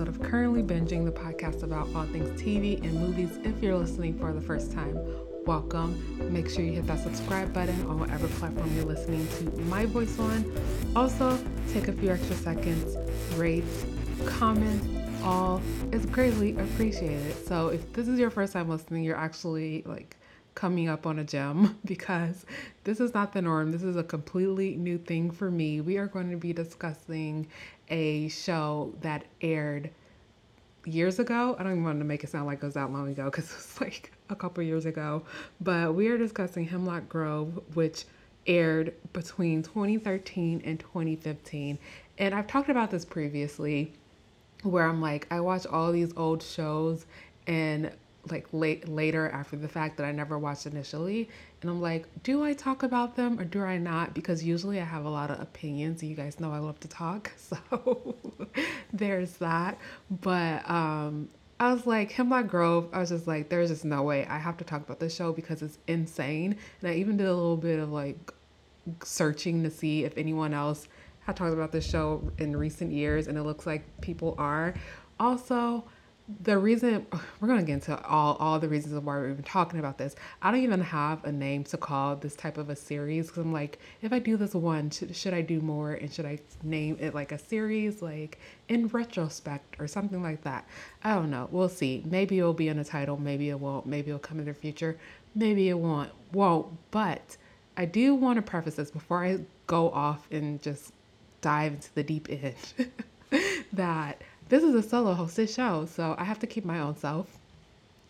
episode of Currently Binging, the podcast about all things TV and movies. If you're listening for the first time, welcome. Make sure you hit that subscribe button on whatever platform you're listening to my voice on. Also, take a few extra seconds, rate, comment, all is greatly appreciated. So if this is your first time listening, you're actually like coming up on a gem because this is not the norm. This is a completely new thing for me. We are going to be discussing a show that aired years ago. I don't even want to make it sound like it was that long ago because it's like a couple years ago. But we are discussing Hemlock Grove, which aired between 2013 and 2015. And I've talked about this previously where I'm like, I watch all these old shows and like late later after the fact that I never watched initially and I'm like do I talk about them or do I not? Because usually I have a lot of opinions and you guys know I love to talk so there's that. But um I was like Hemlock Grove I was just like there's just no way I have to talk about this show because it's insane. And I even did a little bit of like searching to see if anyone else had talked about this show in recent years and it looks like people are. Also the reason we're going to get into all all the reasons why we're even talking about this. I don't even have a name to call this type of a series because i'm like if i do this one should, should i do more? And should i name it like a series like in retrospect or something like that? I don't know. We'll see. Maybe it'll be in the title. Maybe it won't. Maybe it'll come in the future. Maybe it won't won't. But i do want to preface this before i go off and just dive into the deep end that this is a solo hosted show, so I have to keep my own self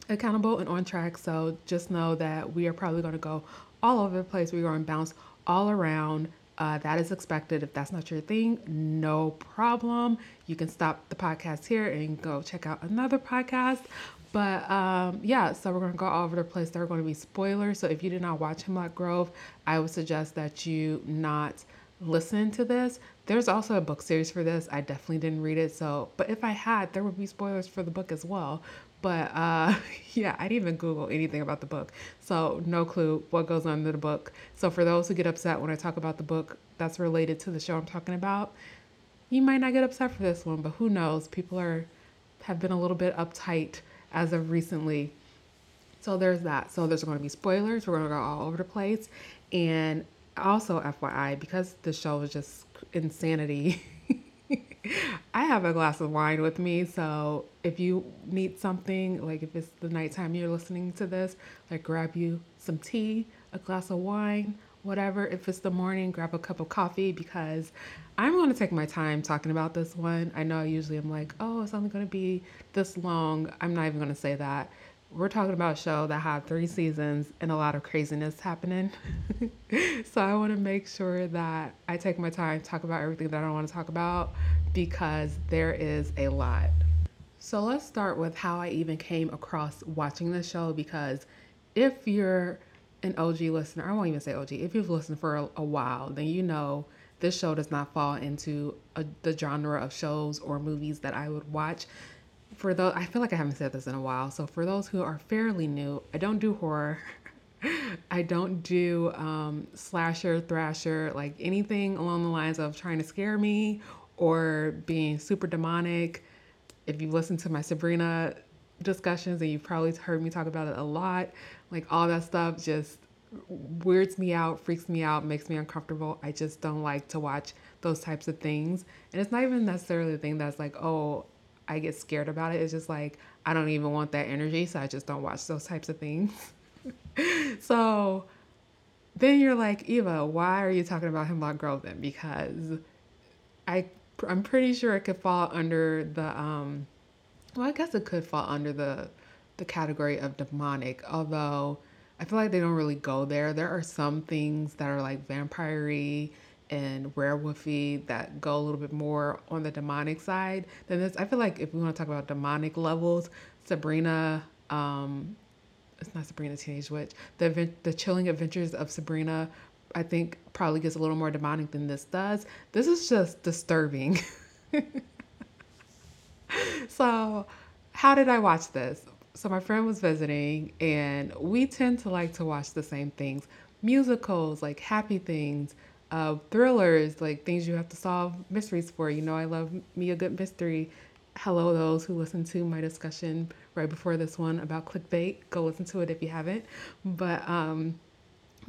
accountable and on track. So just know that we are probably going to go all over the place. We're going to bounce all around. Uh, that is expected. If that's not your thing, no problem. You can stop the podcast here and go check out another podcast. But um, yeah, so we're going to go all over the place. There are going to be spoilers. So if you did not watch Hemlock Grove, I would suggest that you not listen to this. There's also a book series for this. I definitely didn't read it. So, but if I had, there would be spoilers for the book as well. But uh, yeah, I didn't even Google anything about the book. So, no clue what goes on in the book. So, for those who get upset when I talk about the book that's related to the show I'm talking about, you might not get upset for this one, but who knows? People are have been a little bit uptight as of recently. So there's that. So there's going to be spoilers. We're going to go all over the place. And also, FYI, because the show is just insanity, I have a glass of wine with me. So if you need something, like if it's the nighttime you're listening to this, like grab you some tea, a glass of wine, whatever. If it's the morning, grab a cup of coffee because I'm going to take my time talking about this one. I know usually I'm like, oh, it's only going to be this long. I'm not even going to say that we're talking about a show that had three seasons and a lot of craziness happening. so I want to make sure that I take my time talk about everything that I want to talk about because there is a lot. So let's start with how I even came across watching this show because if you're an OG listener, I won't even say OG, if you've listened for a, a while, then you know this show does not fall into a, the genre of shows or movies that I would watch for those, I feel like I haven't said this in a while. So for those who are fairly new, I don't do horror. I don't do um, slasher, thrasher, like anything along the lines of trying to scare me or being super demonic. If you listen to my Sabrina discussions, and you've probably heard me talk about it a lot, like all that stuff just weirds me out, freaks me out, makes me uncomfortable. I just don't like to watch those types of things. And it's not even necessarily a thing that's like, oh, I get scared about it. It's just like I don't even want that energy, so I just don't watch those types of things. so then you're like, Eva, why are you talking about Hemlock Grove then? Because I I'm pretty sure it could fall under the um well, I guess it could fall under the the category of demonic, although I feel like they don't really go there. There are some things that are like vampire and werewolfy that go a little bit more on the demonic side than this. I feel like if we want to talk about demonic levels, Sabrina, um, it's not Sabrina Teenage Witch, the the Chilling Adventures of Sabrina, I think probably gets a little more demonic than this does. This is just disturbing. so, how did I watch this? So my friend was visiting, and we tend to like to watch the same things: musicals, like happy things uh, thrillers, like things you have to solve mysteries for. You know, I love me a good mystery hello those who listened to my discussion right before this one about clickbait. Go listen to it if you haven't. But um,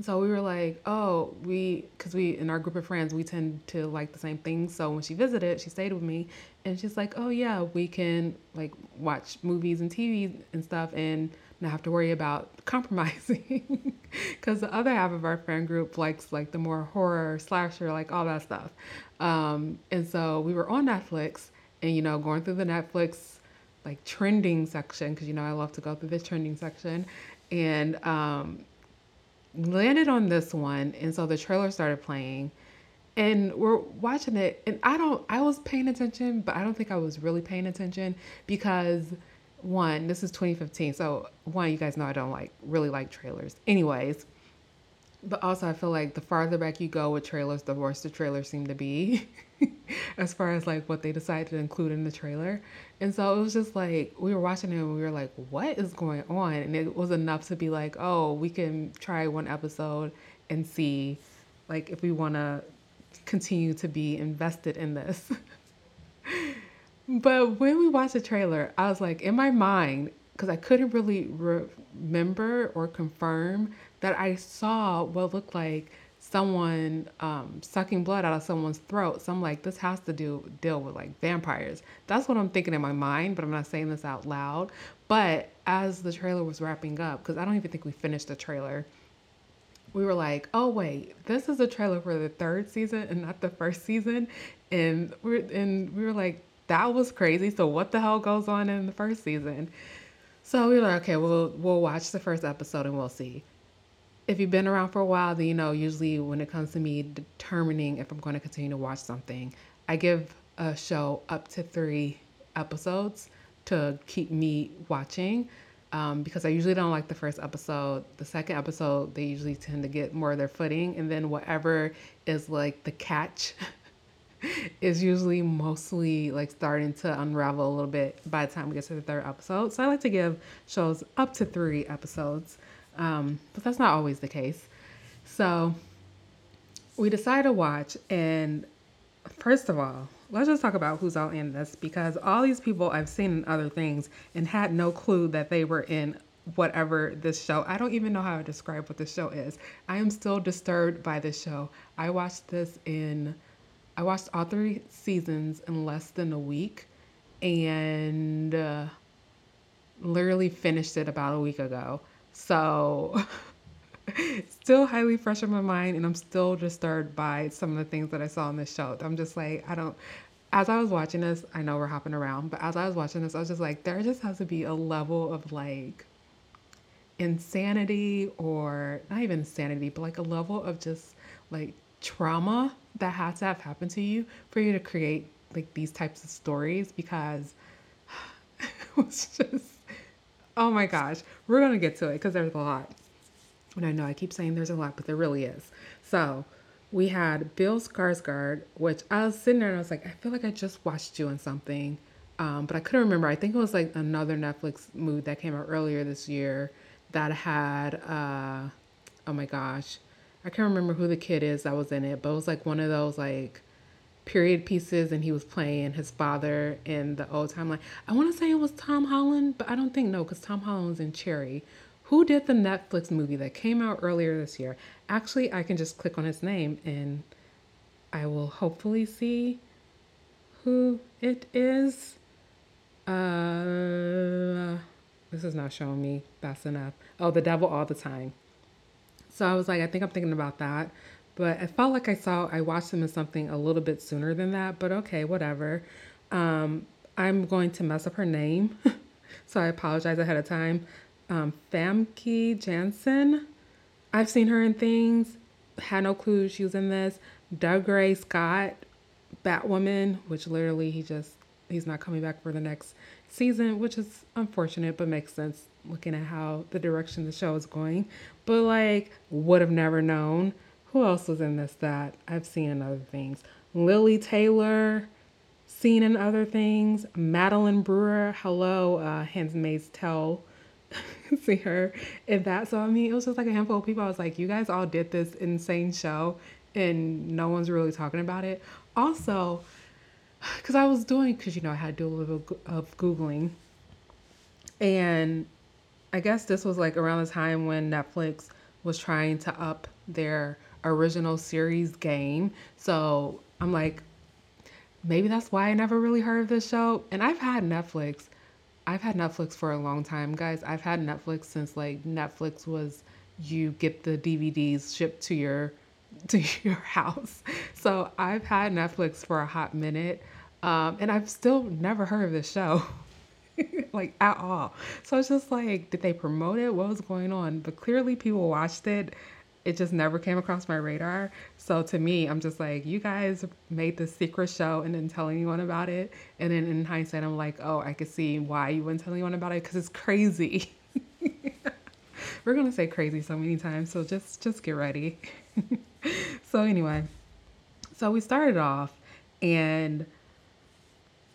so we were like, oh, we, because we, in our group of friends, we tend to like the same things. So when she visited, she stayed with me and she's like, oh, yeah, we can like watch movies and TV and stuff and not have to worry about compromising. Because the other half of our friend group likes like the more horror, slasher, like all that stuff. Um, and so we were on Netflix and, you know, going through the Netflix like trending section, because, you know, I love to go through the trending section. And, um, landed on this one and so the trailer started playing and we're watching it and i don't i was paying attention but i don't think i was really paying attention because one this is 2015 so one you guys know i don't like really like trailers anyways but also i feel like the farther back you go with trailers the worse the trailers seem to be as far as like what they decided to include in the trailer. And so it was just like we were watching it and we were like, what is going on? And it was enough to be like, oh, we can try one episode and see like if we want to continue to be invested in this. but when we watched the trailer, I was like in my mind because I couldn't really re- remember or confirm that I saw what looked like someone um, sucking blood out of someone's throat. So I'm like, this has to do deal with like vampires. That's what I'm thinking in my mind, but I'm not saying this out loud. But as the trailer was wrapping up, because I don't even think we finished the trailer, we were like, oh wait, this is a trailer for the third season and not the first season. And we're and we were like, that was crazy. So what the hell goes on in the first season? So we were like, okay, we'll we'll watch the first episode and we'll see if you've been around for a while, then you know usually when it comes to me determining if I'm going to continue to watch something, I give a show up to three episodes to keep me watching. Um, because I usually don't like the first episode. The second episode, they usually tend to get more of their footing, and then whatever is like the catch is usually mostly like starting to unravel a little bit by the time we get to the third episode. So I like to give shows up to three episodes. Um, but that's not always the case. So we decide to watch, and first of all, let's just talk about who's all in this because all these people I've seen in other things and had no clue that they were in whatever this show. I don't even know how to describe what this show is. I am still disturbed by this show. I watched this in I watched all three seasons in less than a week and uh, literally finished it about a week ago. So, still highly fresh in my mind, and I'm still disturbed by some of the things that I saw on this show. I'm just like, I don't. As I was watching this, I know we're hopping around, but as I was watching this, I was just like, there just has to be a level of like insanity, or not even insanity, but like a level of just like trauma that had to have happened to you for you to create like these types of stories because it was just Oh my gosh. We're to get to it because there's a lot. And I know I keep saying there's a lot, but there really is. So we had Bill Skarsgård, which I was sitting there and I was like, I feel like I just watched you in something. Um, but I couldn't remember. I think it was like another Netflix movie that came out earlier this year that had, uh, oh my gosh, I can't remember who the kid is that was in it, but it was like one of those like period pieces and he was playing his father in the old timeline. I want to say it was Tom Holland, but I don't think no, because Tom Holland's in Cherry. Who did the Netflix movie that came out earlier this year? Actually, I can just click on his name and I will hopefully see who it is. Uh, this is not showing me That's enough. Oh, The Devil All the Time. So I was like, I think I'm thinking about that. But I felt like I saw, I watched them in something a little bit sooner than that, but okay, whatever. Um, I'm going to mess up her name, so I apologize ahead of time. Um, Famke Janssen. I've seen her in things, had no clue she was in this. Dougray Scott, Batwoman, which literally he just, he's not coming back for the next season, which is unfortunate, but makes sense looking at how the direction the show is going. But like, would have never known. Who else was in this that I've seen in other things? Lili Taylor, seen in other things. Madeline Brewer, hello, uh, Handmaid's. See her in that. So, I mean, it was just like a handful of people. I was like, you guys all did this insane show and no one's really talking about it. Also, because I was doing because you know I had to do a little of googling, and I guess this was like around the time when Netflix was trying to up their original series game. So I'm like, maybe that's why I never really heard of this show. And I've had Netflix. I've had Netflix for a long time, guys. I've had Netflix since like Netflix was you get the DVDs shipped to your to your house. So I've had Netflix for a hot minute. Um, and I've still never heard of this show. like at all. So it's just like, did they promote it? What was going on? But clearly people watched it. It just never came across my radar. So to me, I'm just like, you guys made this secret show and didn't tell anyone about it. And then in hindsight, I'm like, oh, I could see why you wouldn't tell anyone about it because it's crazy. We're gonna say crazy so many times, so just just get ready. so anyway, so we started off and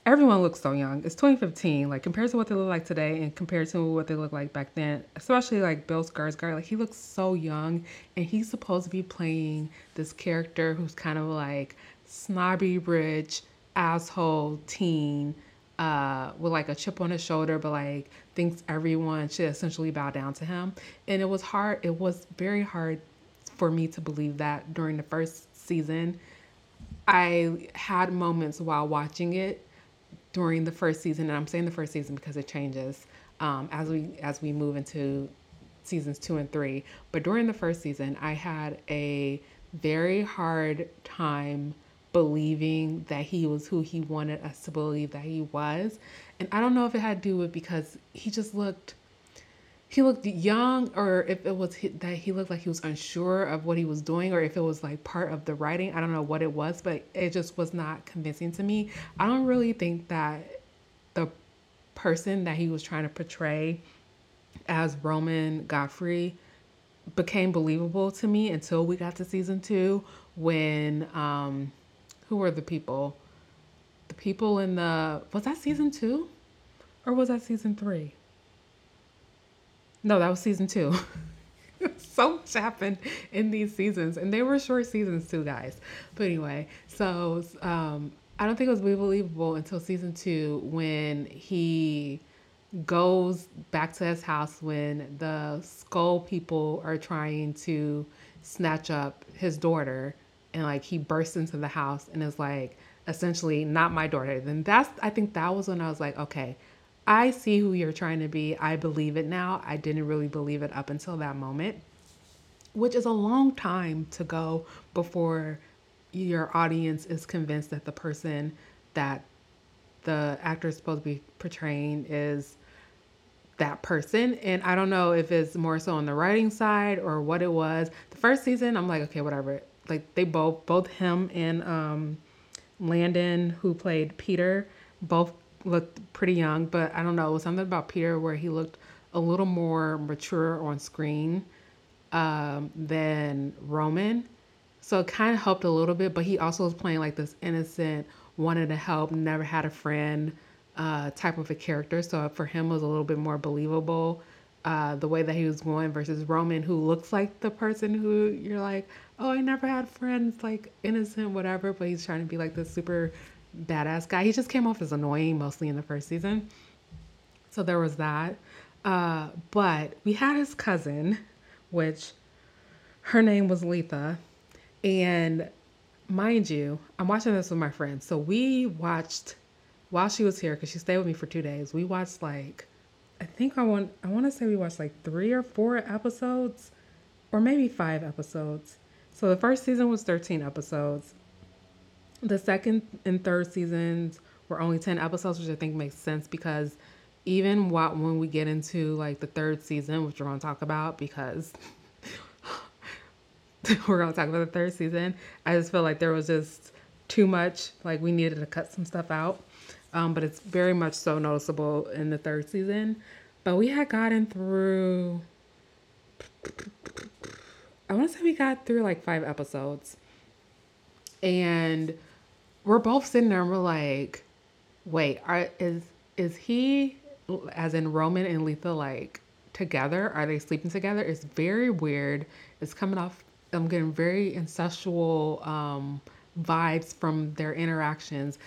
everyone looks so young. It's 2015, like compared to what they look like today and compared to what they look like back then, especially like Bill Skarsgård, like he looks so young and he's supposed to be playing this character who's kind of like snobby rich asshole teen uh, with like a chip on his shoulder, but like thinks everyone should essentially bow down to him. And it was hard, it was very hard for me to believe that during the first season. I had moments while watching it during the first season, and I'm saying the first season because it changes um, as we as we move into seasons two and three. But during the first season, I had a very hard time believing that he was who he wanted us to believe that he was. And I don't know if it had to do with because he just looked he looked young or if it was that he looked like he was unsure of what he was doing or if it was like part of the writing. I don't know what it was but it just was not convincing to me. I don't really think that the person that he was trying to portray as roman godfrey became believable to me until we got to season two when um who were the people? The people in the was that season two? Or was that season three no, that was season two. so much happened in these seasons, and they were short seasons too, guys. But anyway, so um, I don't think it was believable until season two when he goes back to his house when the skull people are trying to snatch up his daughter and like he bursts into the house and is like essentially not my daughter then that's i think that was when i was like okay I see who you're trying to be. I believe it now. I didn't really believe it up until that moment, which is a long time to go before your audience is convinced that the person that the actor is supposed to be portraying is that person. And I don't know if it's more so on the writing side or what it was. The first season, I'm like, okay, whatever. Like they both, both him and um, Landon, who played Peter, both looked pretty young, but I don't know, something about Peter where he looked a little more mature on screen um, than Roman. So it kind of helped a little bit, but he also was playing like this innocent, wanted to help, never had a friend uh, type of a character. So for him, was a little bit more believable. Uh, the way that he was going versus Roman, who looks like the person who you're like, oh, I never had friends, like innocent, whatever, but he's trying to be like this super badass guy. He just came off as annoying mostly in the first season. So there was that. Uh, but we had his cousin, which her name was Letha. And mind you, I'm watching this with my friends. So we watched while she was here because she stayed with me for two days. We watched like I think I want I want to say we watched like three or four episodes, or maybe five episodes. So the first season was 13 episodes. The second and third seasons were only 10 episodes, which I think makes sense because even while, when we get into like the third season, which we're going to talk about because we're going to talk about the third season, I just feel like there was just too much. Like we needed to cut some stuff out. Um, but it's very much so noticeable in the third season. But we had gotten through, I want to say we got through like five episodes. And we're both sitting there and we're like, wait, are is is he as in Roman and Letha like together? Are they sleeping together? It's very weird. It's coming off I'm getting very incestual um vibes from their interactions.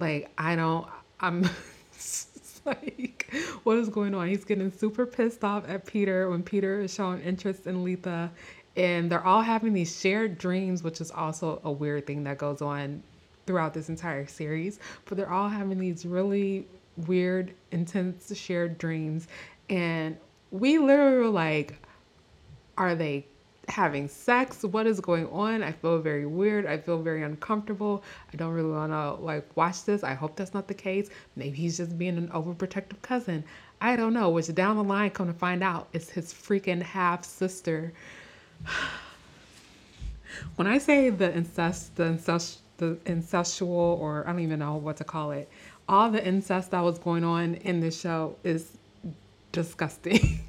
Like, I don't, I'm like, what is going on? He's getting super pissed off at Peter when Peter is showing interest in Letha. And they're all having these shared dreams, which is also a weird thing that goes on throughout this entire series. But they're all having these really weird, intense shared dreams. And we literally were like, are they having sex? What is going on? I feel very weird. I feel very uncomfortable. I don't really want to like watch this. I hope that's not the case. Maybe he's just being an overprotective cousin. I don't know. Which down the line, come to find out, it's his freaking half sister. when I say the incest, the incest, the incestual, or I don't even know what to call it, all the incest that was going on in this show is disgusting.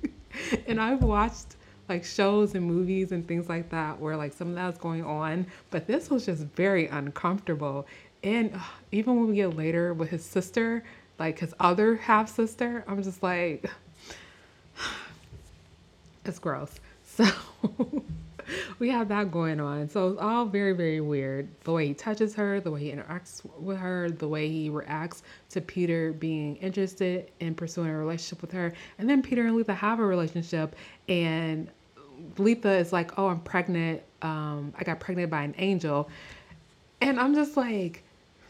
and I've watched like shows and movies and things like that where like some of that's going on, but this was just very uncomfortable. And uh, even when we get later with his sister, like his other half sister, I'm just like, it's gross. So we have that going on. So it's all very, very weird. The way he touches her, the way he interacts with her, the way he reacts to Peter being interested in pursuing a relationship with her. And then Peter and Letha have a relationship, and Letha is like, "Oh, I'm pregnant. Um, I got pregnant by an angel," and I'm just like,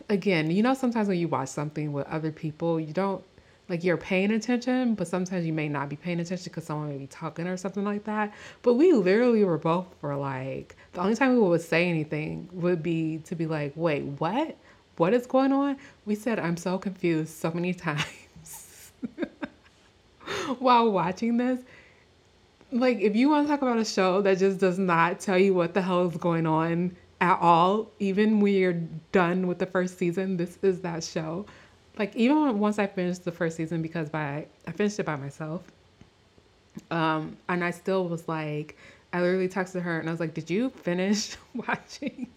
again, you know, sometimes when you watch something with other people, you don't like you're paying attention, but sometimes you may not be paying attention because someone may be talking or something like that. But we literally were both for like the only time we would say anything would be to be like, "Wait, what? What is going on?" We said, "I'm so confused" so many times while watching this like if you want to talk about a show that just does not tell you what the hell is going on at all, even when you're done with the first season, this is that show. Like even once I finished the first season because by I finished it by myself. Um, and I still was like, I literally texted her and I was like, Did you finish watching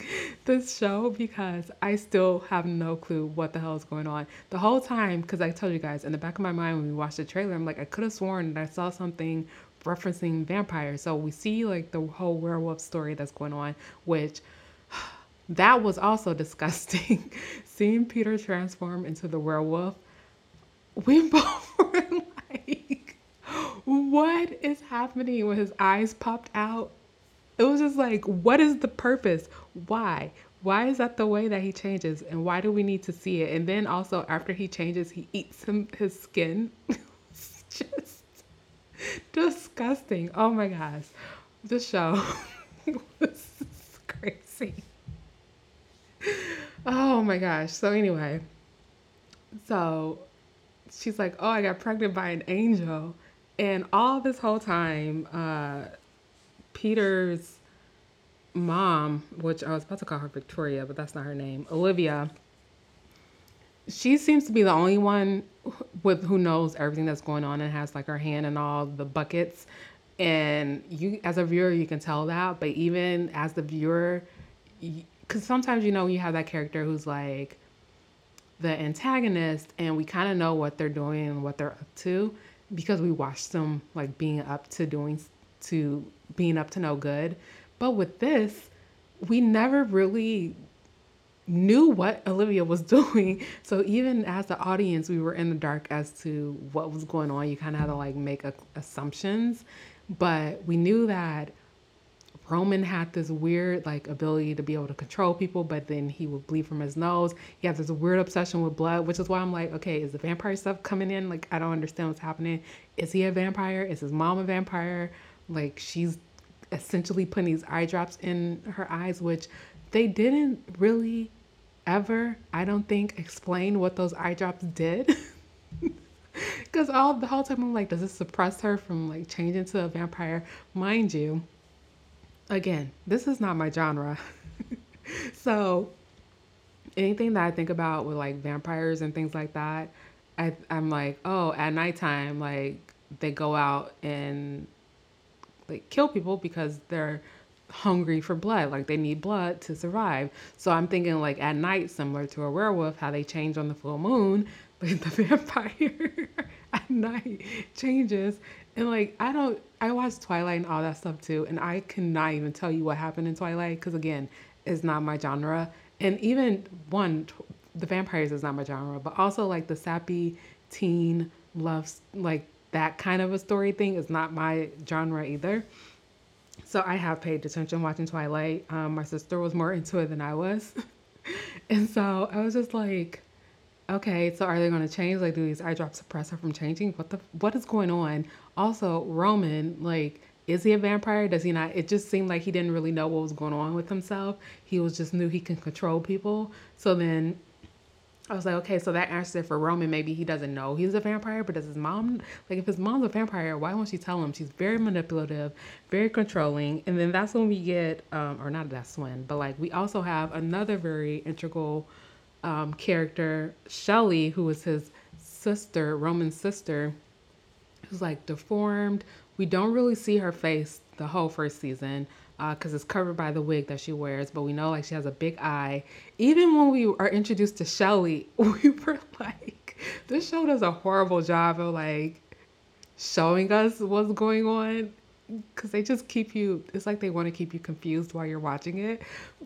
this show? Because I still have no clue what the hell is going on. The whole time, because I told you guys in the back of my mind when we watched the trailer, I'm like, I could have sworn that I saw something referencing vampires. So we see like the whole werewolf story that's going on, which that was also disgusting. Seeing Peter transform into the werewolf, we both were like, what is happening when his eyes popped out? It was just like, what is the purpose? Why? Why is that the way that he changes? And why do we need to see it? And then also, after he changes, he eats him, his skin. just disgusting. Oh my gosh. The show was crazy. Oh my gosh. So, anyway, so she's like, Oh, I got pregnant by an angel. And all this whole time, uh, Peter's mom, which I was about to call her Victoria, but that's not her name, Olivia, she seems to be the only one with who knows everything that's going on and has like her hand in all the buckets and you as a viewer you can tell that but even as the viewer because sometimes you know you have that character who's like the antagonist and we kind of know what they're doing and what they're up to because we watched them like being up to doing to being up to no good but with this we never really knew what Olivia was doing. So even as the audience, we were in the dark as to what was going on. You kind of had to like make a, assumptions, but we knew that Roman had this weird like ability to be able to control people, but then he would bleed from his nose. He has this weird obsession with blood, which is why I'm like, okay, is the vampire stuff coming in? Like, I don't understand what's happening. Is he a vampire? Is his mom a vampire? Like, she's essentially putting these eye drops in her eyes, which they didn't really ever, I don't think, explain what those eye drops did. Because all the whole time I'm like, does this suppress her from like changing to a vampire? Mind you, again, this is not my genre. so anything that I think about with like vampires and things like that, I, I'm like, oh, at nighttime, like they go out and like kill people because they're hungry for blood, like they need blood to survive. So I'm thinking like at night, similar to a werewolf, how they change on the full moon, but the vampire at night changes. And like I don't, I watched Twilight and all that stuff too, and I cannot even tell you what happened in Twilight because again, it's not my genre. And even one, the vampires is not my genre, but also like the sappy teen loves like that kind of a story thing is not my genre either. So I have paid attention watching Twilight. Um, my sister was more into it than I was. and so I was just like, okay, so are they going to change? Like, do these eye drops suppress her from changing? What the, what is going on? Also, Roman, like, is he a vampire? Does he not? It just seemed like he didn't really know what was going on with himself. He was just knew he can control people. So then I was like, okay, so that answers it for Roman. Maybe he doesn't know he's a vampire, but does his mom, like, if his mom's a vampire, why won't she tell him? She's very manipulative, very controlling. And then that's when we get, um, or not that's when, but like, we also have another very integral um, character, Shelly, was his sister, Roman's sister, who's like deformed. We don't really see her face the whole first season because uh, it's covered by the wig that she wears, but we know like she has a big eye. Even when we are introduced to Shelly, we were like, this show does a horrible job of like showing us what's going on because they just keep you it's like they want to keep you confused while you're watching it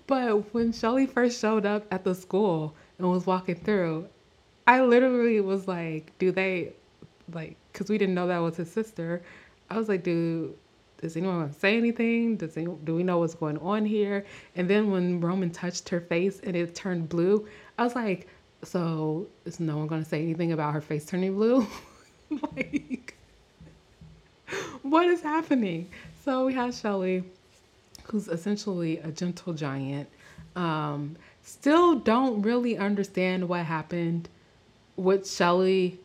but when shelly first showed up at the school and was walking through i literally was like do they like because we didn't know that was his sister i was like do does anyone want to say anything? Does do we know what's going on here? And then when Roman touched her face and it turned blue, I was like, so is no one going to say anything about her face turning blue? like, what is happening? So we have Shelly, who's essentially a gentle giant. Um, still don't really understand what happened with Shelly.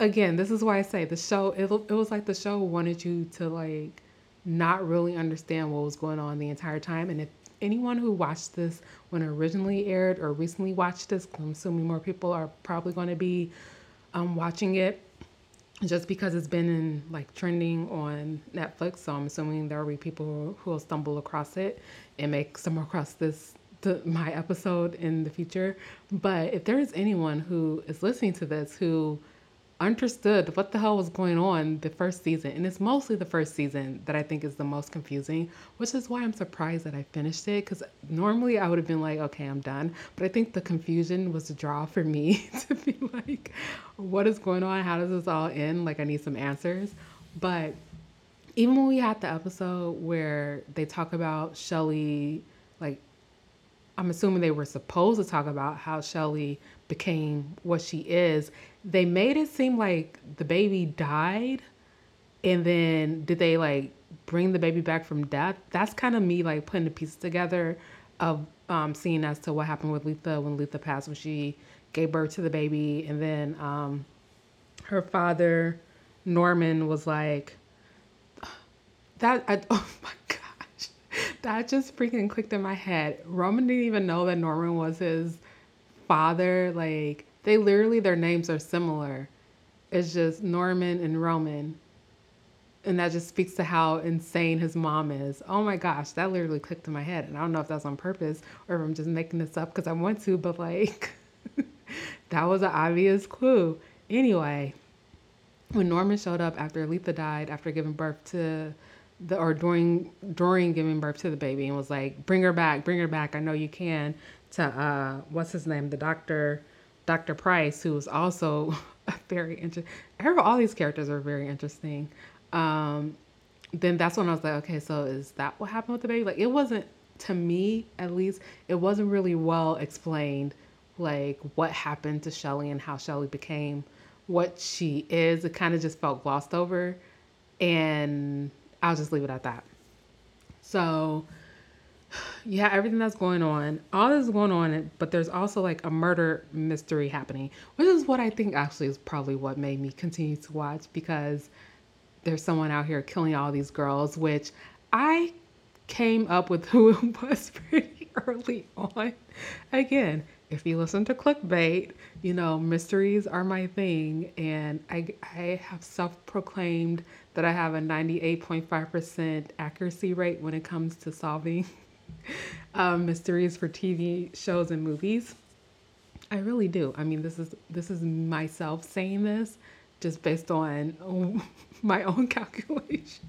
Again, this is why I say the show, it, it was like the show wanted you to like not really understand what was going on the entire time. And if anyone who watched this when it originally aired or recently watched this, I'm assuming more people are probably going to be um, watching it just because it's been in like trending on Netflix. So I'm assuming there will be people who will stumble across it and make stumble across this to my episode in the future. But if there is anyone who is listening to this who understood what the hell was going on the first season. And it's mostly the first season that I think is the most confusing, which is why I'm surprised that I finished it. Because normally I would have been like, okay, I'm done. But I think the confusion was the draw for me to be like, what is going on? How does this all end? Like, I need some answers. But even when we had the episode where they talk about Shelly, I'm assuming they were supposed to talk about how Shelly became what she is. They made it seem like the baby died and then did they like bring the baby back from death? That's kind of me like putting the pieces together of um, seeing as to what happened with letha when letha passed when she gave birth to the baby. And then um, her father norman was like that I, oh my that just freaking clicked in my head roman didn't even know that norman was his father like they literally, their names are similar. It's just Norman and Roman. And that just speaks to how insane his mom is. Oh my gosh, that literally clicked in my head. And I don't know if that's on purpose or if I'm just making this up because I want to, but like, that was an obvious clue. Anyway, when Norman showed up after Letha died, after giving birth to the or during during giving birth to the baby, and was like, "Bring her back, bring her back. I know you can." To uh, what's his name, the doctor Dr. Pryce, who was also very interesting. All these characters are very interesting. Um, then that's when I was like, okay, so is that what happened with the baby? Like, it wasn't, to me at least, it wasn't really well explained, like what happened to Shelly and how Shelly became what she is. It kind of just felt glossed over. And I'll just leave it at that. So, yeah, everything that's going on, all this is going on, but there's also like a murder mystery happening, which is what I think actually is probably what made me continue to watch because there's someone out here killing all these girls, which I came up with who it was pretty early on. Again, if you listen to clickbait, you know, mysteries are my thing. And I, I have self proclaimed that I have a 98.5% accuracy rate when it comes to solving um, mysteries for TV shows and movies. I really do. I mean, this is this is myself saying this just based on my own calculations.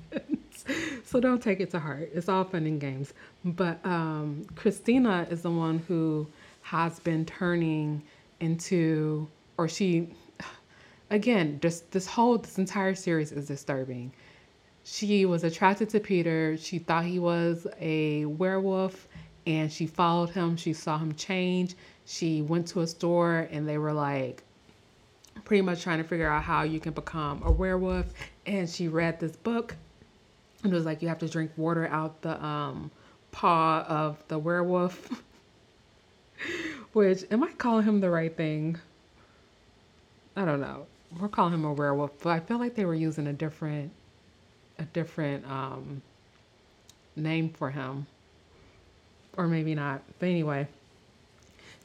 so don't take it to heart. It's all fun and games. But um, Christina is the one who has been turning into, or she, again, just this whole, this entire series is disturbing. She was attracted to Peter. She thought he was a werewolf and she followed him. She saw him change. She went to a store and they were like, pretty much trying to figure out how you can become a werewolf. And she read this book and it was like, you have to drink water out the um, paw of the werewolf. Which, am I calling him the right thing? I don't know. We're calling him a werewolf, but I feel like they were using a different, a different um, name for him, or maybe not. But anyway,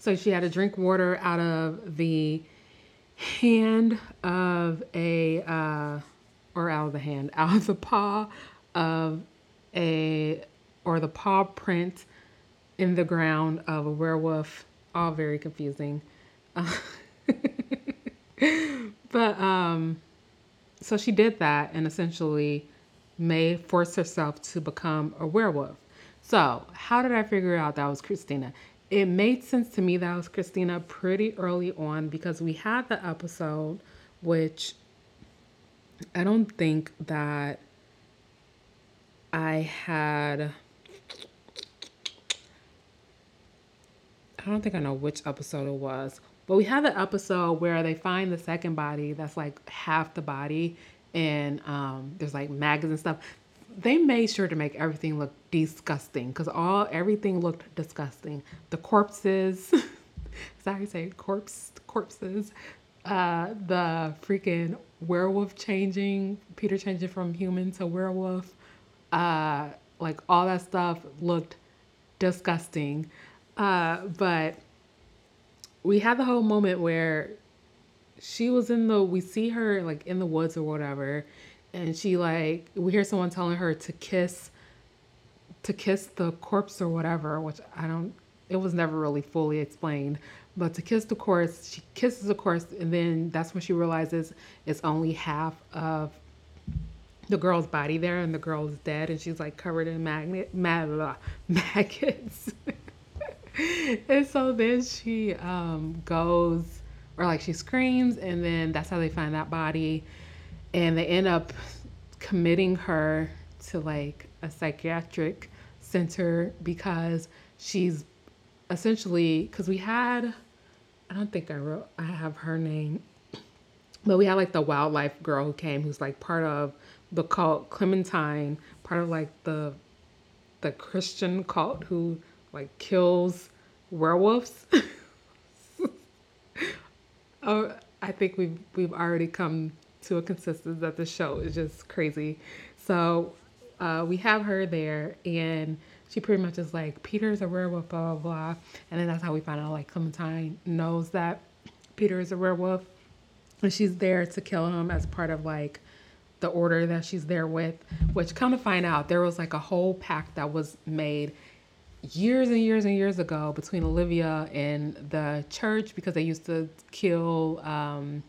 so she had to drink water out of the hand of a, uh, or out of the hand, out of the paw of a, or the paw print in the ground of a werewolf. All very confusing. Uh, but um, so she did that and essentially May forced herself to become a werewolf. So how did I figure out that was Christina? It made sense to me that was Christina pretty early on because we had the episode, which I don't think that I had I don't think I know which episode it was, but we have the episode where they find the second body that's like half the body, and um, there's like maggots and stuff. They made sure to make everything look disgusting because all everything looked disgusting. The corpses, you say corpse corpses? Uh, the freaking werewolf changing, Peter changing from human to werewolf. Uh, like all that stuff looked disgusting. Uh, but we had the whole moment where she was in the, we see her like in the woods or whatever, and she like, we hear someone telling her to kiss, to kiss the corpse or whatever, which I don't, it was never really fully explained. But to kiss the corpse, she kisses the corpse, and then that's when she realizes it's only half of the girl's body there, and the girl is dead, and she's like covered in magnet, mag- maggots. and so then she um, goes, or like she screams, and then that's how they find that body. And they end up committing her to like a psychiatric center because she's essentially, because we had, I don't think I wrote, I have her name, but we had like the wildlife girl who came who's like part of the cult Clementine, part of like the the Christian cult who like kills werewolves. oh, I think we've we've already come to a consensus that the show is just crazy. So uh, we have her there, and she pretty much is like Peter's a werewolf, blah blah blah, and then that's how we find out like Clementine knows that Peter is a werewolf, and she's there to kill him as part of like the order that she's there with. Which come to find out, there was like a whole pact that was made years and years and years ago between Olivia and the church because they used to kill um,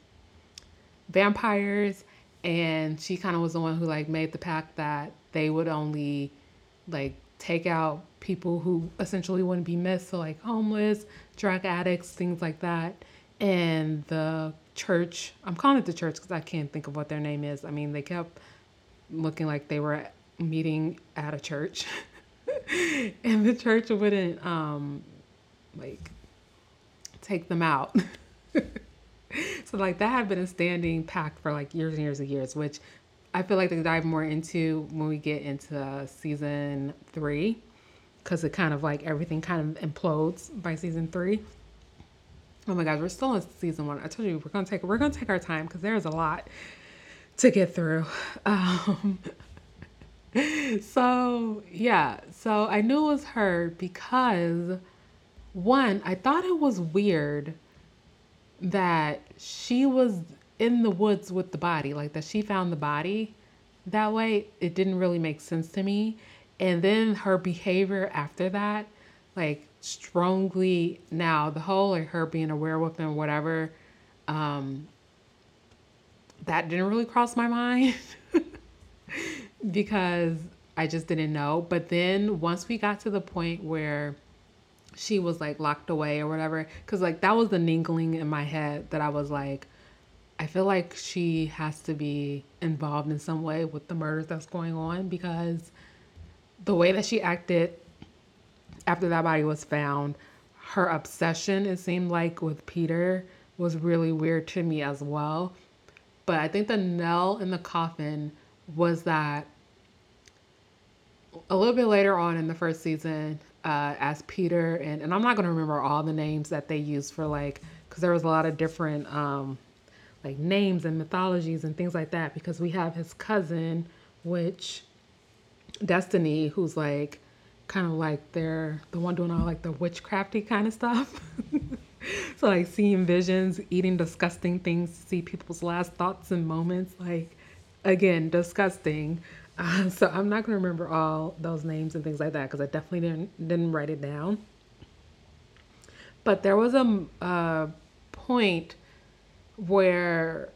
vampires, and she kind of was the one who like made the pact that they would only like take out people who essentially wouldn't be missed, so like homeless, drug addicts, things like that. And the church, I'm calling it the church because I can't think of what their name is. I mean, they kept looking like they were meeting at a church. and the church wouldn't um like take them out. so like that had been a standing pact for like years and years and years, which I feel like they dive more into when we get into season three, because it kind of like everything kind of implodes by season three. Oh my gosh, we're still in season one. I told you we're gonna take we're gonna take our time because there's a lot to get through. Um, so yeah, so I knew it was her because one, I thought it was weird that she was in the woods with the body, like that she found the body that way. It didn't really make sense to me. And then her behavior after that, like strongly now, the whole like her being a werewolf and whatever, um, that didn't really cross my mind. Because I just didn't know. But then once we got to the point where she was like locked away or whatever. Cause like that was the niggling in my head that I was like, I feel like she has to be involved in some way with the murders that's going on because the way that she acted after that body was found, her obsession, it seemed like, with Peter was really weird to me as well. But I think the nail in the coffin was that a little bit later on in the first season, uh, as Peter and and I'm not gonna remember all the names that they used for like because there was a lot of different um, like names and mythologies and things like that because we have his cousin, which Destiny, who's like kind of like they're the one doing all like the witchcrafty kind of stuff. so like seeing visions, eating disgusting things see people's last thoughts and moments, like again disgusting. Uh, so I'm not gonna remember all those names and things like that because I definitely didn't didn't write it down. But there was a, a point where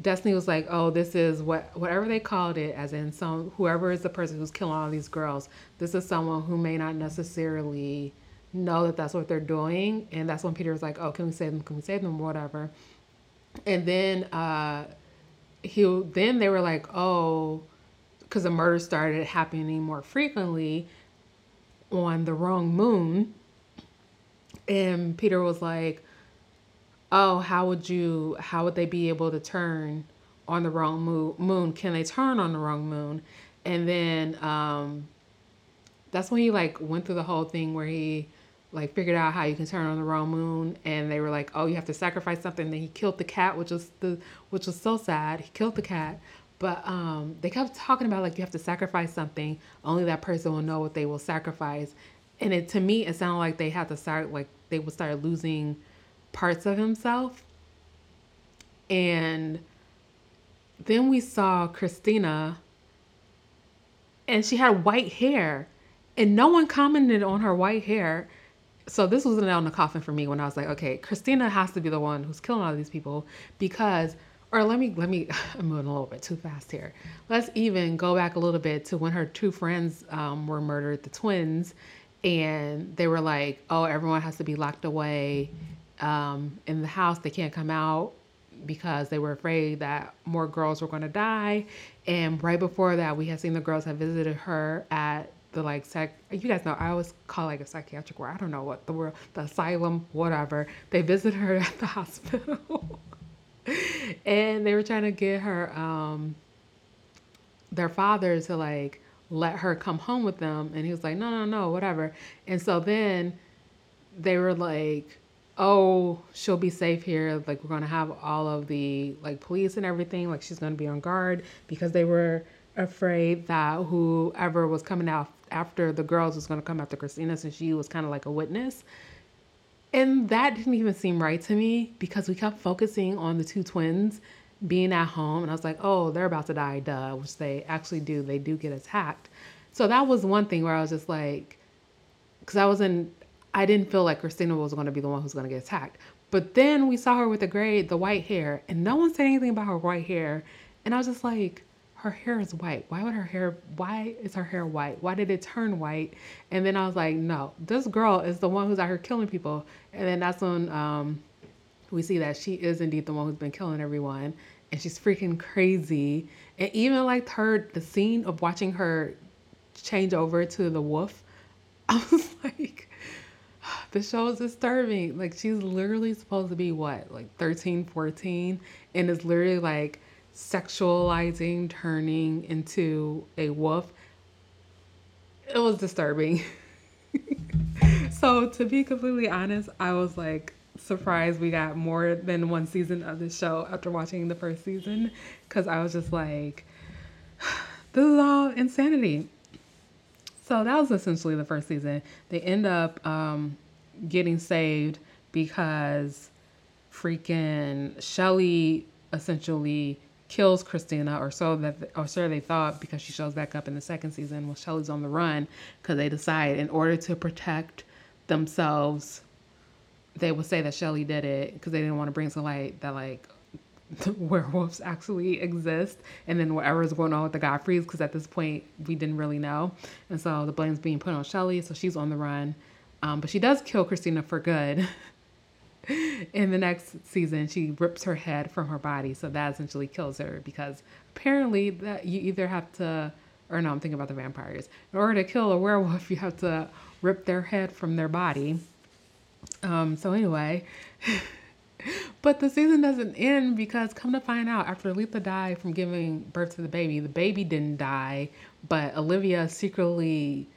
Destiny was like, "Oh, this is what whatever they called it, as in some whoever is the person who's killing all these girls. This is someone who may not necessarily know that that's what they're doing." And that's when Peter was like, "Oh, can we save them? Can we save them? Whatever." And then uh, he then they were like, "Oh." because the murder started happening more frequently on the wrong moon. And Peter was like, "Oh, how would you? How would they be able to turn on the wrong moon? Can they turn on the wrong moon?" And then um, that's when he like went through the whole thing where he like figured out how you can turn on the wrong moon and they were like oh you have to sacrifice something then he killed the cat which was the which was so sad he killed the cat but um, they kept talking about like you have to sacrifice something. Only that person will know what they will sacrifice. And it to me, it sounded like they had to start like they would start losing parts of himself. And then we saw Christina, and she had white hair, and no one commented on her white hair. So this was a nail in the coffin for me when I was like, okay, Christina has to be the one who's killing all these people because or let me let me i'm moving a little bit too fast here. Let's even go back a little bit to when her two friends um, were murdered the twins and they were like oh everyone has to be locked away um, in the house. They can't come out because they were afraid that more girls were going to die. And right before that we had seen the girls have visited her at the like psych you guys know i always call like a psychiatric ward. I don't know what the word the asylum whatever. They visited her at the hospital. And they were trying to get her um their father to like let her come home with them. And he was like no no no whatever. And so then they were like oh she'll be safe here. Like we're gonna have all of the like police and everything. Like she's gonna be on guard. Because they were afraid that whoever was coming out after the girls was gonna come after christina since she was kind of like a witness and that didn't even seem right to me because we kept focusing on the two twins being at home. And I was like, oh, they're about to die, duh, which they actually do. They do get attacked. So that was one thing where I was just like, because I wasn't, I didn't feel like Christina was going to be the one who's going to get attacked. But then we saw her with the gray, the white hair, and no one said anything about her white hair. And I was just like, her hair is white. Why would her hair, why is her hair white? Why did it turn white? And then I was like, no, this girl is the one who's out here killing people. And then that's when um, we see that she is indeed the one who's been killing everyone. And she's freaking crazy. And even like her, the scene of watching her change over to the wolf, I was like, the show is disturbing. Like she's literally supposed to be what, like 13, 14, and it's literally like sexualizing turning into a wolf. It was disturbing. so, to be completely honest, I was like surprised we got more than one season of the show after watching the first season because I was just like, this is all insanity. So, that was essentially the first season. They end up um, getting saved because freaking Shelly essentially kills Christina, or so that, or so they thought, because she shows back up in the second season when Shelly's on the run, because they decide in order to protect themselves, they would say that Shelly did it because they didn't want to bring to light that like werewolves actually exist, and then whatever's going on with the Godfreys, because at this point we didn't really know, and so the blame's being put on Shelly, so she's on the run. Um, but she does kill Christina for good. in the next season, she rips her head from her body, so that essentially kills her because apparently that you either have to, or no, I'm thinking about the vampires. In order to kill a werewolf, you have to rip their head from their body. Um, so anyway, but the season doesn't end because come to find out, after Letha died from giving birth to the baby, the baby didn't die, but Olivia secretly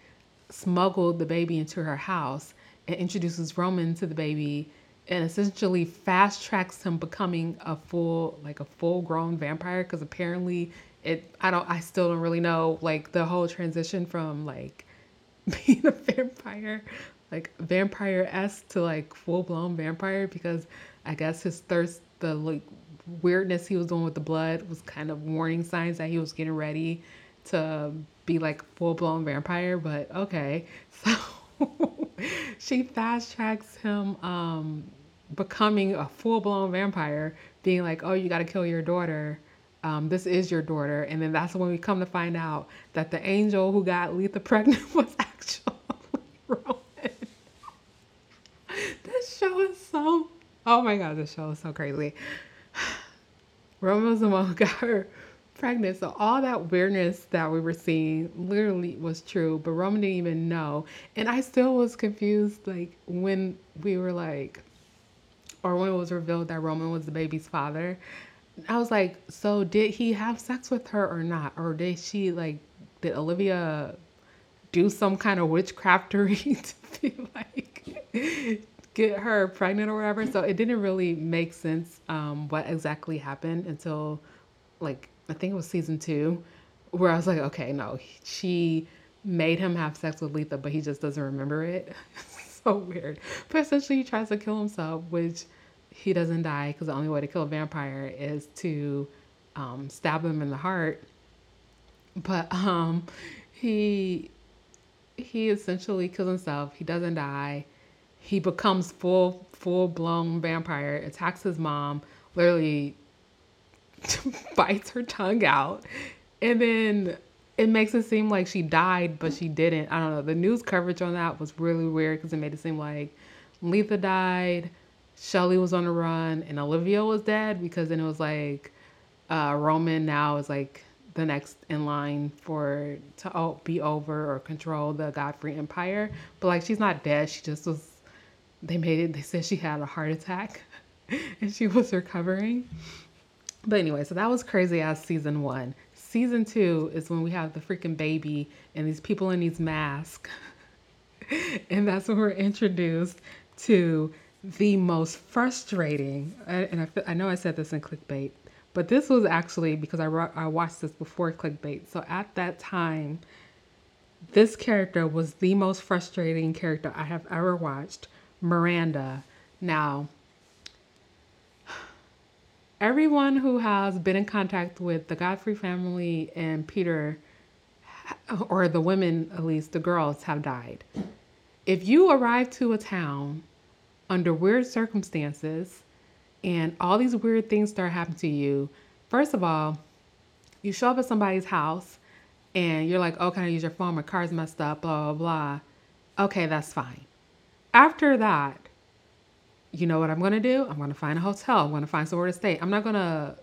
smuggled the baby into her house and introduces Roman to the baby and essentially fast tracks him becoming a full like a full grown vampire because apparently it I don't I still don't really know like the whole transition from like being a vampire like vampire s to like full blown vampire because I guess his thirst the like weirdness he was doing with the blood was kind of warning signs that he was getting ready to be like full blown vampire but okay. So she fast tracks him um, becoming a full blown vampire, being like, oh, you got to kill your daughter. Um, this is your daughter. And then that's when we come to find out that the angel who got Letha pregnant was actually Roman. this show is so, oh my God, this show is so crazy. Roman was the one who got her pregnant. So all that weirdness that we were seeing literally was true, but Roman didn't even know. And I still was confused, like when we were like, or when it was revealed that Roman was the baby's father. I was like, so did he have sex with her or not? Or did she like did Olivia do some kind of witchcraftery to be like get her pregnant or whatever? So it didn't really make sense um, what exactly happened until like I think it was season two, where I was like, okay, no, she made him have sex with Letha, but he just doesn't remember it. so weird. But essentially, he tries to kill himself, which he doesn't die because the only way to kill a vampire is to um, stab him in the heart. But um, he he essentially kills himself. He doesn't die. He becomes full full blown vampire. Attacks his mom. Literally bites her tongue out. And then it makes it seem like she died, but she didn't. I don't know. The news coverage on that was really weird because it made it seem like Letha died, Shelly was on the run, and Olivia was dead because then it was like uh, Roman now is like the next in line for to be over or control the Godfrey Empire. But like she's not dead. She just was. They made it. They said she had a heart attack, and she was recovering. But anyway, so that was crazy as season one. Season two is when we have the freaking baby and these people in these masks. and that's when we're introduced to the most frustrating, and I, I know I said this in clickbait, but this was actually because I, I watched this before clickbait. So at that time, this character was the most frustrating character I have ever watched Miranda. Now, everyone who has been in contact with the Godfrey family and Peter, or the women, at least the girls, have died. If you arrive to a town under weird circumstances and all these weird things start happening to you, first of all, you show up at somebody's house and you're like, oh, can I use your phone? My car's messed up, blah, blah, blah. Okay, that's fine. After that, you know what I'm going to do? I'm going to find a hotel. I'm going to find somewhere to stay. I'm not going to,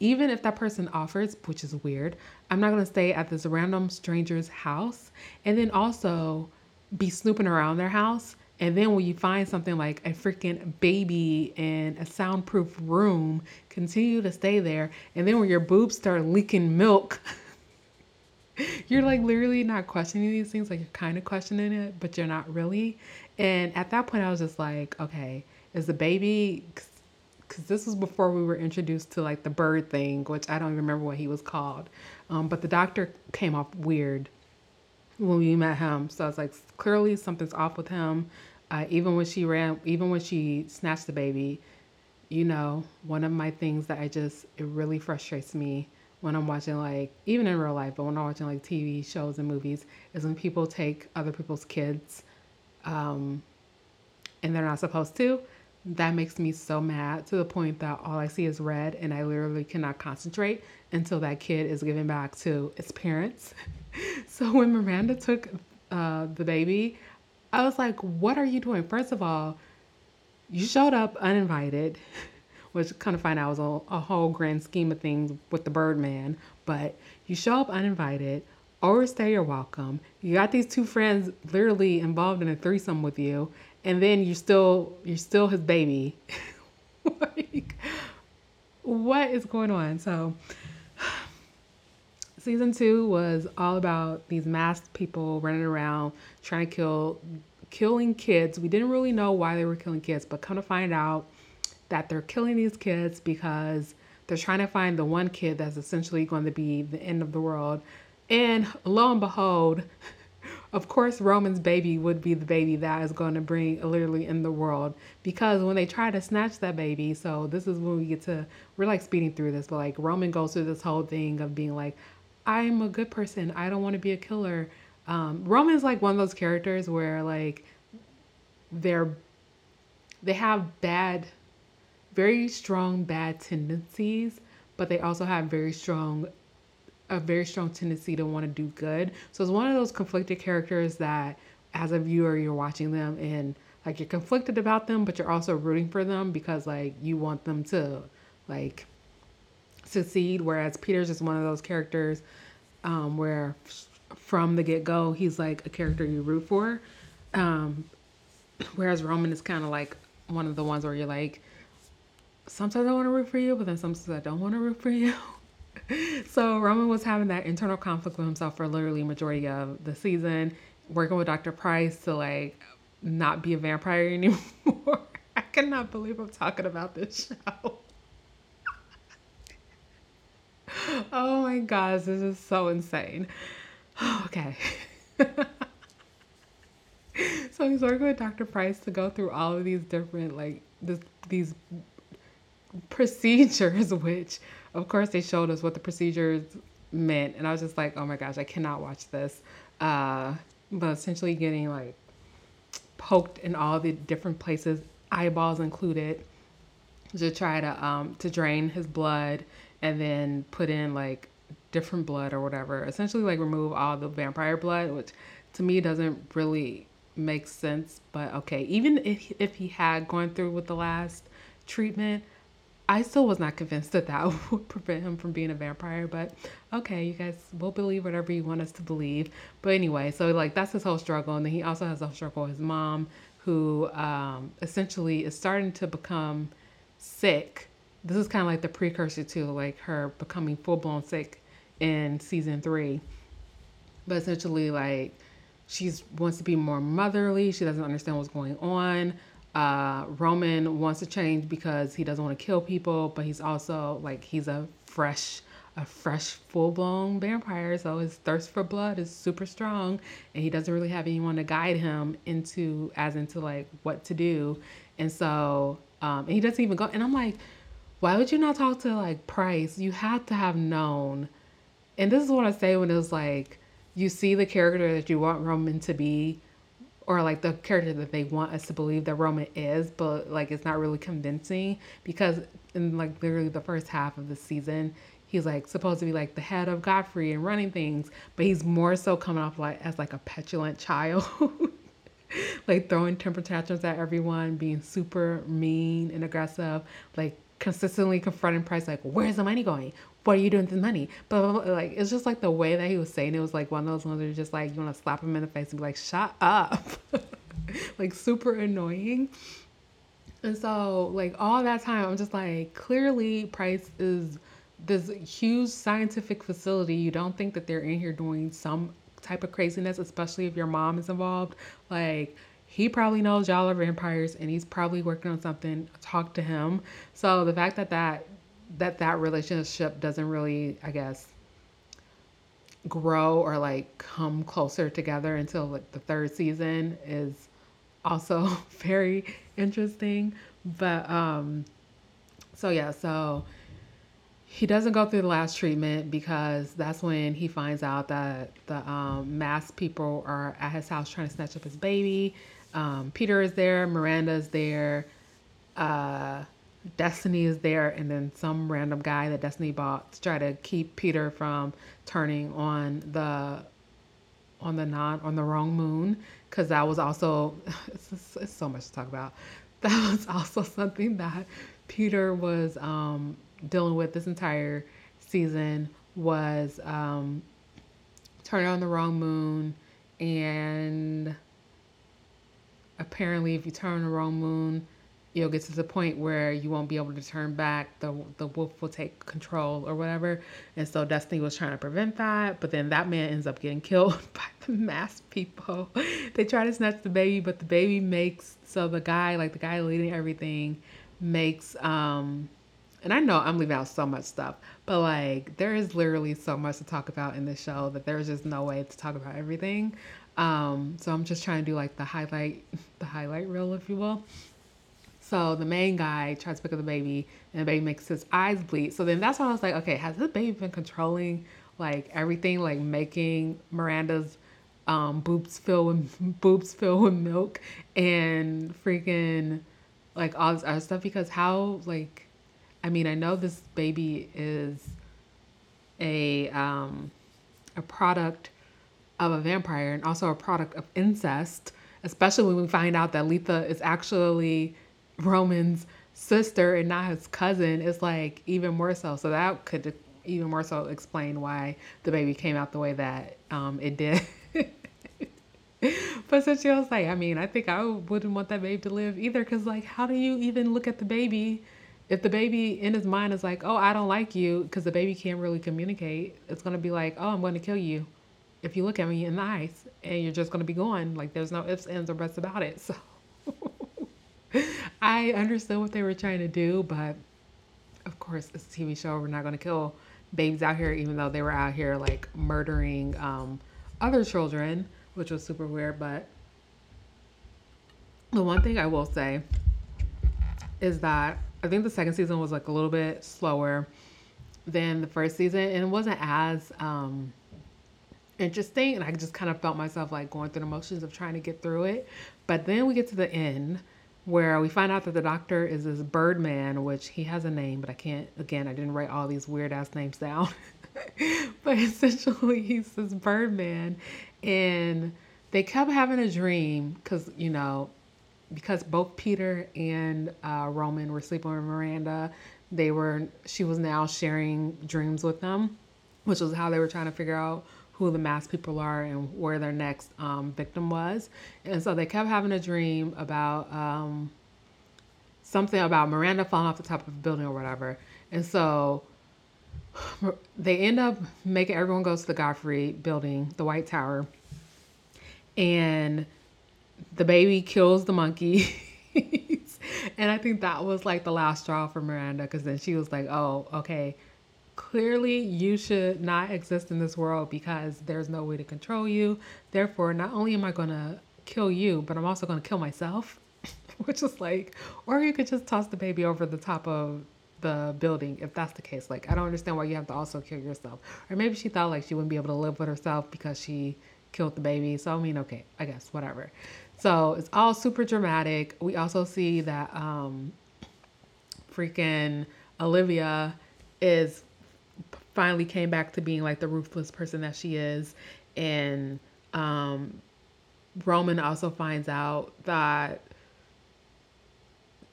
even if that person offers, which is weird, I'm not going to stay at this random stranger's house and then also be snooping around their house. And then when you find something like a freaking baby in a soundproof room, continue to stay there. And then when your boobs start leaking milk, you're like literally not questioning these things. Like you're kind of questioning it, but you're not really. And at that point, I was just like, okay, is the baby because this was before we were introduced to like the bird thing which i don't even remember what he was called. Um, but the doctor came off weird when we met him. So i was like clearly something's off with him. Uh, even when she ran even when she snatched the baby you know one of my things that i just it really frustrates me when i'm watching like even in real life but when i'm watching like tv shows and movies is when people take other people's kids um, and they're not supposed to that makes me so mad to the point that all I see is red and I literally cannot concentrate until that kid is given back to its parents. so when Miranda took uh, the baby, I was like, what are you doing? First of all, you showed up uninvited, which kind of find out was a, a whole grand scheme of things with the Birdman. But you show up uninvited, overstay your welcome. You got these two friends literally involved in a threesome with you, and then you're still you're still his baby. like, what is going on? So season two was all about these masked people running around trying to kill killing kids. We didn't really know why they were killing kids, but come to find out that they're killing these kids because they're trying to find the one kid that's essentially going to be the end of the world. And lo and behold, of course, Roman's baby would be the baby that is going to bring literally in the world. Because when they try to snatch that baby, so this is when we get to, we're like speeding through this, but like Roman goes through this whole thing of being like, I'm a good person. I don't want to be a killer. Um, Roman's like one of those characters where like they're they have bad, very strong bad tendencies, but they also have very strong a very strong tendency to want to do good. So it's one of those conflicted characters that as a viewer you're watching them and like you're conflicted about them, but you're also rooting for them because like you want them to like succeed. Whereas Peter's just one of those characters um, where from the get go he's like a character you root for. Um, whereas Roman is kind of like one of the ones where you're like, sometimes I want to root for you, but then sometimes I don't want to root for you. so Roman was having that internal conflict with himself for literally majority of the season, working with Dr. Pryce to like not be a vampire anymore. I cannot believe I'm talking about this show. oh my gosh, this is so insane. okay. so he's working with Dr. Pryce to go through all of these different like this these procedures, which of course they showed us what the procedures meant, and I was just like, oh my gosh, I cannot watch this. Uh, but essentially getting like poked in all the different places, eyeballs included, to try to um to drain his blood and then put in like different blood or whatever. Essentially like remove all the vampire blood, which to me doesn't really make sense. But okay, even if if he had gone through with the last treatment, I still was not convinced that that would prevent him from being a vampire, but okay, you guys will believe whatever you want us to believe. But anyway, so like that's his whole struggle, and then he also has a struggle with his mom, who um, essentially is starting to become sick. This is kind of like the precursor to like her becoming full blown sick in season three, but essentially like she wants to be more motherly. She doesn't understand what's going on. Uh, Roman wants to change because he doesn't want to kill people, but he's also like he's a fresh, a fresh, full blown vampire. So his thirst for blood is super strong, and he doesn't really have anyone to guide him into as into like what to do. And so, um, and he doesn't even go. And I'm like, why would you not talk to like Pryce? You have to have known. And this is what I say when it was like you see the character that you want Roman to be or like the character that they want us to believe that Roman is, but like it's not really convincing because in like literally the first half of the season, he's like supposed to be like the head of Godfrey and running things, but he's more so coming off like as like a petulant child. like throwing temper tantrums at everyone, being super mean and aggressive, like consistently confronting Pryce, like, where's the money going? What are you doing with the money? But like, it's just like the way that he was saying it was like one of those ones where you're just like, you want to slap him in the face and be like, shut up. like, super annoying. And so, like, all that time, I'm just like, clearly, Pryce is this huge scientific facility. You don't think that they're in here doing some type of craziness, especially if your mom is involved. Like, he probably knows y'all are vampires and he's probably working on something. Talk to him. So the fact that that that that relationship doesn't really, I guess, grow or like come closer together until like the third season is also very interesting. But um so yeah, so he doesn't go through the last treatment because that's when he finds out that the um, masked people are at his house trying to snatch up his baby. Um, Peter is there, Miranda is there, uh, Destiny is there, and then some random guy that Destiny bought to try to keep Peter from turning on the on the non on the wrong moon. because that was also it's, it's, so much to talk about. That was also something that Peter was um, dealing with this entire season was um, turning on the wrong moon and apparently if you turn on the wrong moon you'll get to the point where you won't be able to turn back the the wolf will take control or whatever and so destiny was trying to prevent that but then that man ends up getting killed by the masked people they try to snatch the baby but the baby makes so the guy like the guy leading everything makes um and I know I'm leaving out so much stuff, but like there is literally so much to talk about in this show that there's just no way to talk about everything. Um, so I'm just trying to do like the highlight, the highlight reel, if you will. So the main guy tries to pick up the baby, and the baby makes his eyes bleed. So then that's when I was like, okay, has this baby been controlling like everything, like making Miranda's um, boobs fill with boobs fill with milk and freaking like all this other stuff? Because how like, I mean, I know this baby is a um, a product of a vampire and also a product of incest, especially when we find out that Letha is actually Roman's sister and not his cousin is like even more so. So that could even more so explain why the baby came out the way that um, it did. but since she was like, I mean, I think I wouldn't want that baby to live either. Cause like, how do you even look at the baby if the baby in his mind is like, oh, I don't like you, because the baby can't really communicate, it's gonna be like, oh, I'm going to kill you if you look at me in the eyes, and you're just gonna be gone. Like there's no ifs, ands, or buts about it. So I understood what they were trying to do, but of course, it's a TV show. We're not going to kill babies out here, even though they were out here like murdering um, other children, which was super weird. But the one thing I will say is that I think the second season was like a little bit slower than the first season, and it wasn't as um, interesting. And I just kind of felt myself like going through the motions of trying to get through it. But then we get to the end where we find out that the doctor is this Birdman, which he has a name, but I can't, again, I didn't write all these weird ass names down. but essentially, he's this Birdman. And they kept having a dream because, you know, because both Peter and uh, Roman were sleeping with Miranda, they were, she was now sharing dreams with them, which was how they were trying to figure out who the masked people are and where their next um, victim was. And so they kept having a dream about um, something about Miranda falling off the top of a building or whatever. And so they end up making everyone go to the Godfrey building, the White Tower. And the baby kills the monkey. and I think that was like the last straw for Miranda because then she was like, oh, okay clearly you should not exist in this world because there's no way to control you. Therefore, not only am I going to kill you, but I'm also going to kill myself. Which is like, or you could just toss the baby over the top of the building if that's the case. Like, I don't understand why you have to also kill yourself. Or maybe she thought like she wouldn't be able to live with herself because she killed the baby. So, I mean, okay, I guess, whatever. So, it's all super dramatic. We also see that um, freaking Olivia is finally came back to being like the ruthless person that she is. And um, Roman also finds out that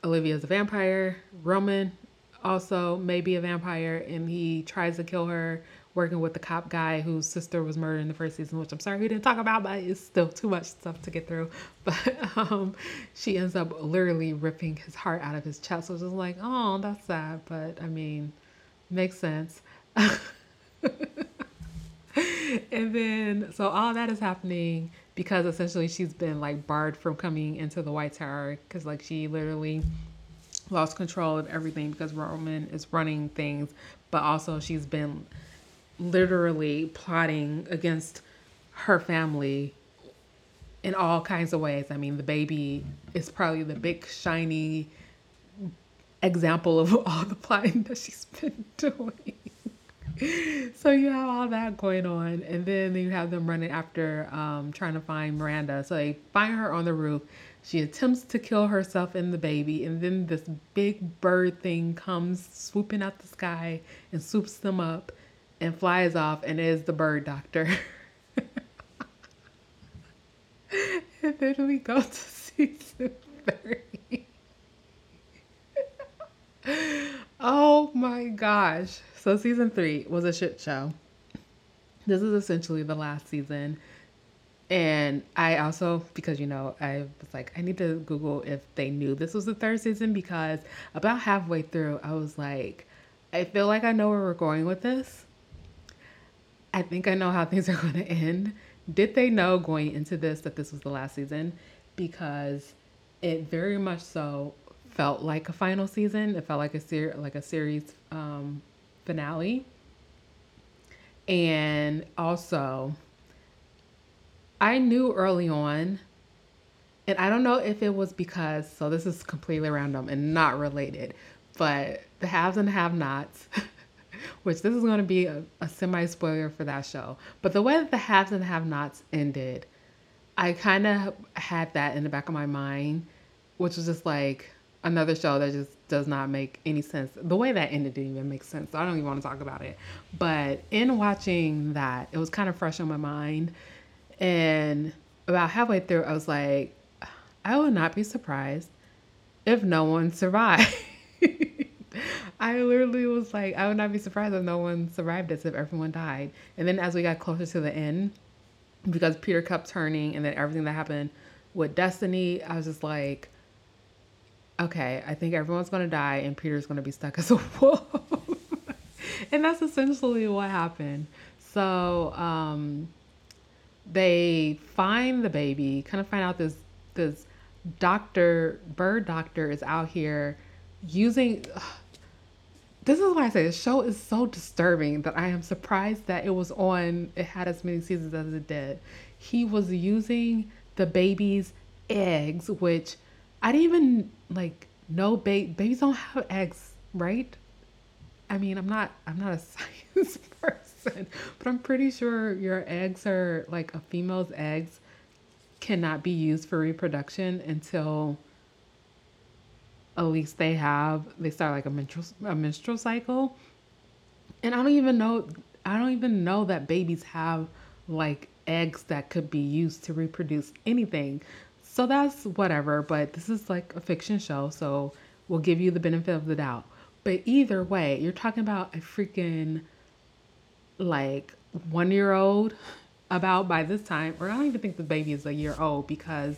Olivia is a vampire. Roman also may be a vampire, and he tries to kill her working with the cop guy whose sister was murdered in the first season, which I'm sorry we didn't talk about, but it's still too much stuff to get through. But um, she ends up literally ripping his heart out of his chest, which is like, oh, that's sad. But I mean, makes sense. and then, so all that is happening because essentially she's been like barred from coming into the White Tower because like she literally lost control of everything because Roman is running things, but also she's been literally plotting against her family in all kinds of ways. I mean, the baby is probably the big shiny example of all the plotting that she's been doing. so you have all that going on, and then you have them running after, um, trying to find Miranda. So they find her on the roof. She attempts to kill herself and the baby, and then this big bird thing comes swooping out the sky and swoops them up and flies off and is the bird doctor. and then we go to season three. oh Oh my gosh. So season three was a shit show. This is essentially the last season. And I also, because you know, I was like, I need to Google if they knew this was the third season because about halfway through, I was like, I feel like I know where we're going with this. I think I know how things are going to end. Did they know going into this that this was the last season? Because it very much so felt like a final season. It felt like a ser- like a series um, finale. And also, I knew early on, and I don't know if it was because, so this is completely random and not related, but the haves and have nots, which this is going to be a, a semi spoiler for that show, but the way that the haves and have nots ended, I kind of had that in the back of my mind, which was just like another show that just does not make any sense. The way that ended didn't even make sense. So I don't even want to talk about it. But in watching that, it was kind of fresh on my mind and about halfway through, I was like, I would not be surprised if no one survived. I literally was like, I would not be surprised if no one survived this, if everyone died. And then as we got closer to the end, because Peter kept turning and then everything that happened with Destiny, I was just like, okay, I think everyone's going to die and Peter's going to be stuck as a wolf. and that's essentially what happened. So, um, they find the baby, kind of find out this this doctor, bird doctor, is out here using. Ugh, this is why I say the show is so disturbing that I am surprised that it was on. It had as many seasons as it did. He was using the baby's eggs, which I didn't even like. No, ba- babies don't have eggs, right? I mean, I'm not. I'm not a science person but I'm pretty sure your eggs are like a female's eggs cannot be used for reproduction until at least they have they start like a menstrual a menstrual cycle. And I don't even know I don't even know that babies have like eggs that could be used to reproduce anything. So that's whatever, but this is like a fiction show, so we'll give you the benefit of the doubt. But either way, you're talking about a freaking like one year old about by this time, or I don't even think the baby is a year old because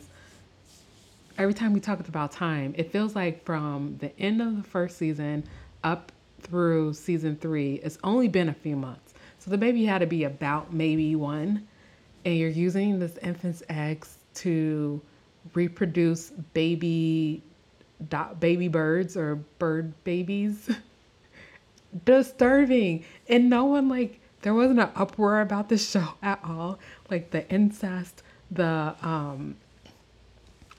every time we talk about time, it feels like from the end of the first season up through season three, it's only been a few months. So the baby had to be about maybe one, and you're using this infant's eggs to reproduce baby baby birds or bird babies disturbing and no one like there wasn't an uproar about the show at all. Like the incest, the um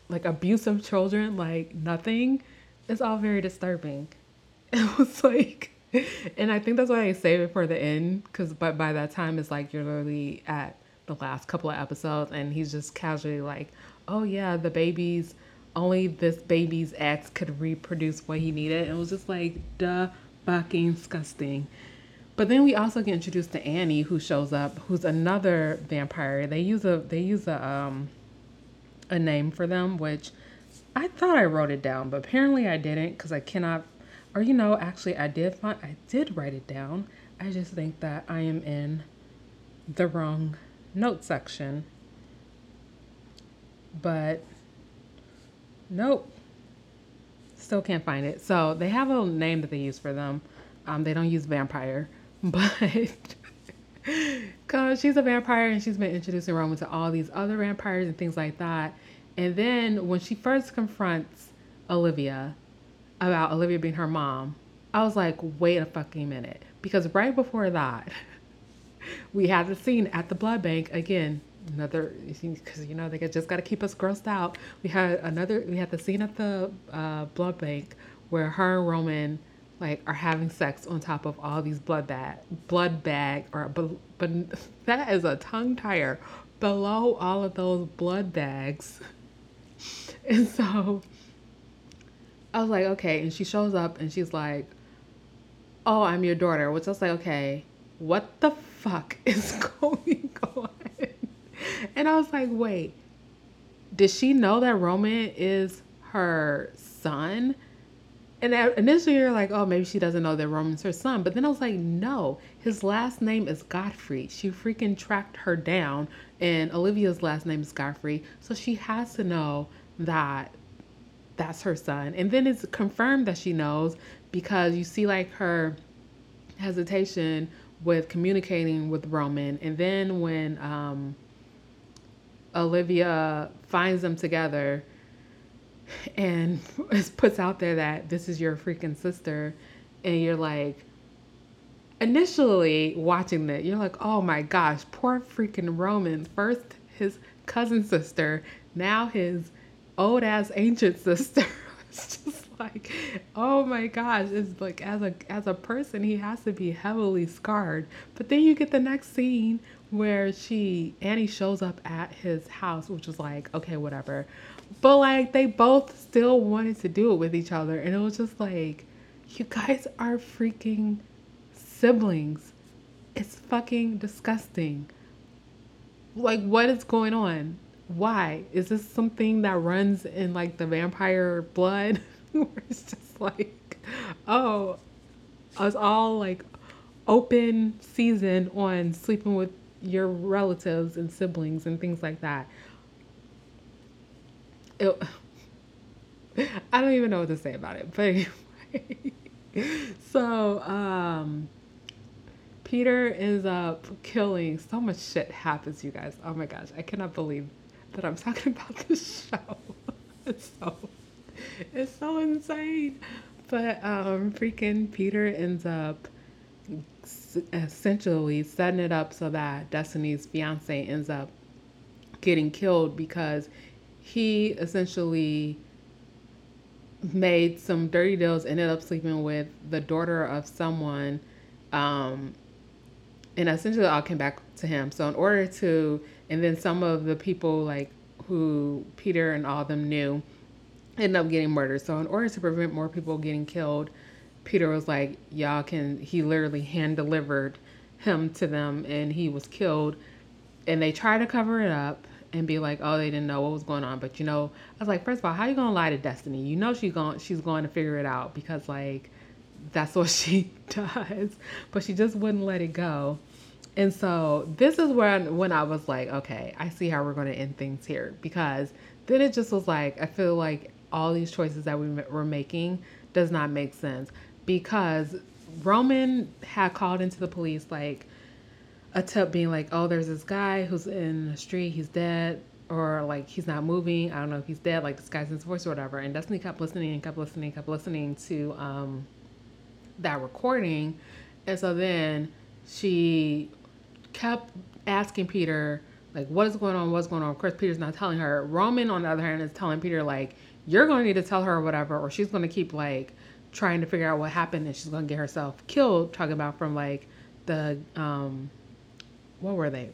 like abuse of children, like nothing. It's all very disturbing. It was like and I think that's why I save it for the end because but by that time it's like you're literally at the last couple of episodes and he's just casually like, oh yeah, the baby's only this baby's ex could reproduce what he needed. it was just like, duh, fucking disgusting. But then we also get introduced to Annie, who shows up, who's another vampire. They use a they use a um a name for them, which I thought I wrote it down, but apparently I didn't because I cannot. Or you know, actually, I did find I did write it down. I just think that I am in the wrong note section. But nope, still can't find it. So they have a name that they use for them. Um, they don't use vampire. But because she's a vampire and she's been introducing Roman to all these other vampires and things like that. And then when she first confronts Olivia about Olivia being her mom, I was like, wait a fucking minute. Because right before that, we had the scene at the blood bank again. Another, because you know they just got to keep us grossed out. We had another, we had the scene at the uh, blood bank where her and Roman like are having sex on top of all these blood bag blood bag or but but that is a tongue tire below all of those blood bags. And so i was like okay. And she shows up and she's like oh i'm your daughter which i was like okay what the fuck is going on and i was like wait did she know that Roman is her son? And initially you're like, oh, maybe she doesn't know that Roman's her son. But then I was like, no, his last name is Godfrey. She freaking tracked her down, and Olivia's last name is Godfrey. So she has to know that that's her son. And then it's confirmed that she knows because you see like her hesitation with communicating with Roman. And then when um, Olivia finds them together and puts out there that this is your freaking sister, and you're like, initially watching that, you're like, oh my gosh, poor freaking Roman. First his cousin sister, now his old ass ancient sister. it's just like, oh my gosh, it's like as a as a person he has to be heavily scarred. But then you get the next scene where she Annie shows up at his house, which was like, okay, whatever. But like they both still wanted to do it with each other, and it was just like, you guys are freaking siblings. It's fucking disgusting. Like, what is going on? Why? Is this something that runs in like the vampire blood? It's just like, oh, us all like open season on sleeping with your relatives and siblings and things like that. It, I don't even know what to say about it, but anyway. so, um, Peter ends up killing. So much shit happens, you guys. Oh my gosh, I cannot believe that I'm talking about this show. it's so, it's so insane. But um, freaking Peter ends up essentially setting it up so that Destiny's fiance ends up getting killed because he essentially made some dirty deals, ended up sleeping with the daughter of someone, um, and essentially all came back to him. So in order to, and then some of the people like who Peter and all of them knew ended up getting murdered. So in order to prevent more people getting killed, Peter was like, y'all can, he literally hand delivered him to them and he was killed. And they tried to cover it up and be like, oh, they didn't know what was going on. But you know, I was like, first of all, how you gonna lie to Destiny? You know she's going she's going to figure it out because like that's what she does. But she just wouldn't let it go. And so this is when when I was like, okay, I see how we're gonna end things here because then it just was like I feel like all these choices that we were making does not make sense because Roman had called into the police like a tip being like, oh, there's this guy who's in the street, he's dead, or like he's not moving. I don't know if he's dead, like this guy's in his voice or whatever. And Destiny kept listening and kept listening, kept listening to um, that recording. And so then she kept asking Peter, like, what is going on? What's going on? Of course, Peter's not telling her. Roman, on the other hand, is telling Peter, like, you're going to need to tell her or whatever, or she's going to keep like trying to figure out what happened and she's to get herself killed. Talking about from like the, um, what were they?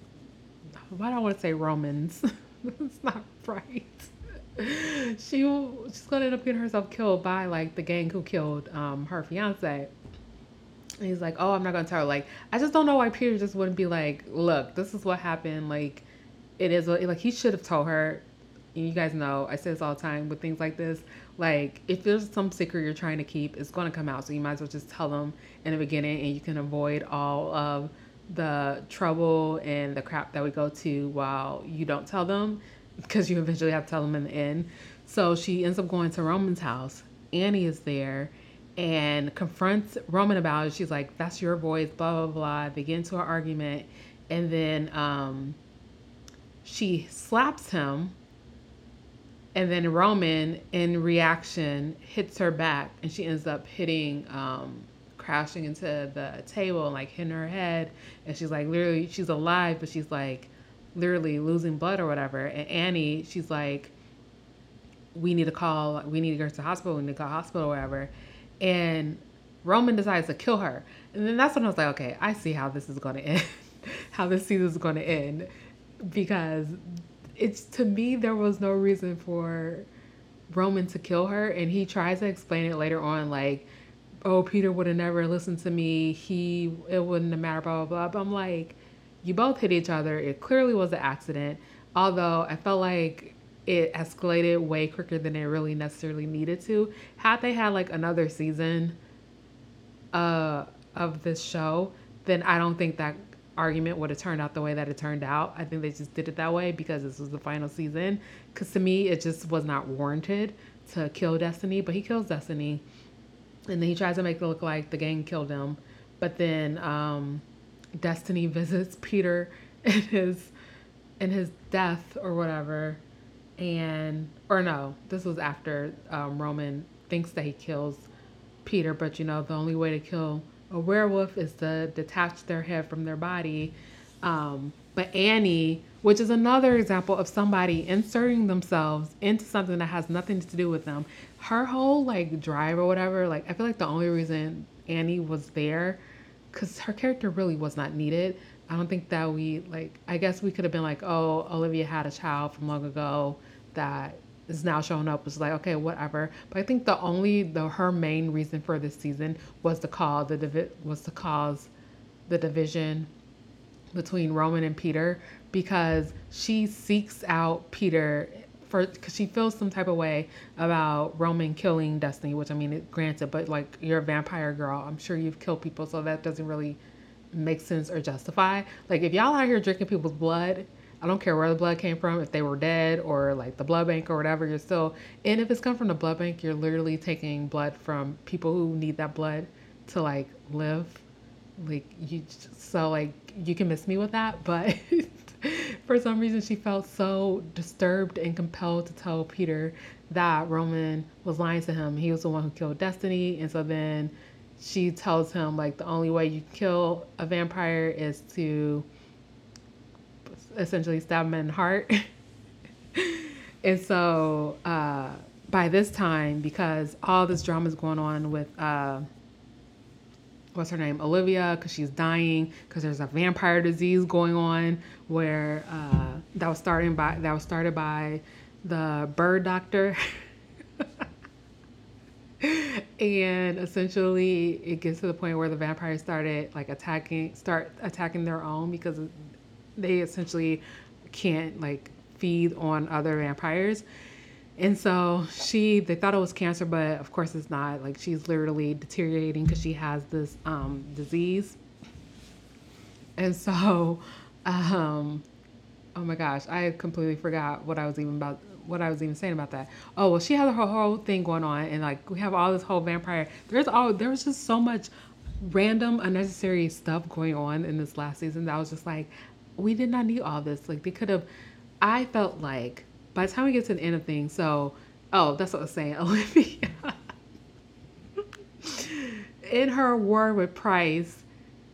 Why do I want to say Romans? That's not right. she she's gonna end up getting herself killed by like the gang who killed um, her fiance. And he's like, "Oh, I'm not gonna tell her." Like, I just don't know why Peter just wouldn't be like, "Look, this is what happened. Like, it is like he should have told her." And you guys know I say this all the time with things like this. Like, if there's some secret you're trying to keep, it's going to come out. So you might as well just tell them in the beginning, and you can avoid all of the trouble and the crap that we go to while you don't tell them, because you eventually have to tell them in the end. So she ends up going to Roman's house. Annie is there and confronts Roman about it. She's like, "That's your voice," blah blah blah. They get into an argument, and then um, she slaps him and then Roman, in reaction, hits her back, and she ends up hitting, um, crashing into the table like hitting her head. And she's like, literally, she's alive, but she's like, literally losing blood or whatever. And Annie, she's like, we need to call, we need to go to the hospital, we need to call hospital or whatever. And Roman decides to kill her. And then that's when I was like, okay, I see how this is going to end, how this season is going to end. Because it's to me there was no reason for Roman to kill her and he tries to explain it later on like oh Peter would have never listened to me. He it wouldn't have mattered blah blah blah. But I'm like you both hit each other. It clearly was an accident. Although I felt like it escalated way quicker than it really necessarily needed to. Had they had like another season uh, of this show, then I don't think that argument would have turned out the way that it turned out. I think they just did it that way because this was the final season. Because to me, it just was not warranted to kill Destiny, but he kills Destiny. And then he tries to make it look like the gang killed him. But then um, Destiny visits Peter in his in his death or whatever. And or no, this was after um, Roman thinks that he kills Peter, but you know, the only way to kill a werewolf is to detach their head from their body. Um, but Annie, which is another example of somebody inserting themselves into something that has nothing to do with them, her whole like drive or whatever, like I feel like the only reason Annie was there, because her character really was not needed. I don't think that we like. I guess we could have been like, oh, Olivia had a child from long ago that is now showing up was like okay whatever. But i think the only the her main reason for this season was to cause the divi- was to cause the division between roman and peter because she seeks out peter for because she feels some type of way about roman killing destiny which i mean granted but like you're a vampire girl. I'm sure you've killed people so that doesn't really make sense or justify. Like if y'all out here drinking people's blood I don't care where the blood came from, if they were dead or like the blood bank or whatever, you're still, and if it's come from the blood bank, you're literally taking blood from people who need that blood to like live. Like you, so like you can miss me with that, but for some reason she felt so disturbed and compelled to tell Peter that Roman was lying to him. He was the one who killed Destiny, and so then she tells him like the only way you kill a vampire is to essentially stab him in the heart. and so uh, by this time, because all this drama is going on with uh, what's her name, Olivia, because she's dying, because there's a vampire disease going on where uh, that was starting by that was started by the bird doctor. and essentially it gets to the point where the vampires started like attacking start attacking their own because they essentially can't like feed on other vampires. And so she, they thought it was cancer, but of course it's not. Like she's literally deteriorating because she has this um, disease. And so, um, oh my gosh, I completely forgot what I was even about, what I was even saying about that. Oh well, she has her whole thing going on, and like we have all this whole vampire. There's all there was just so much random unnecessary stuff going on in this last season that I was just like we did not need all this. Like they could have. I felt like by the time we get to the end of things, so oh, that's what I was saying. Olivia, in her war with Pryce,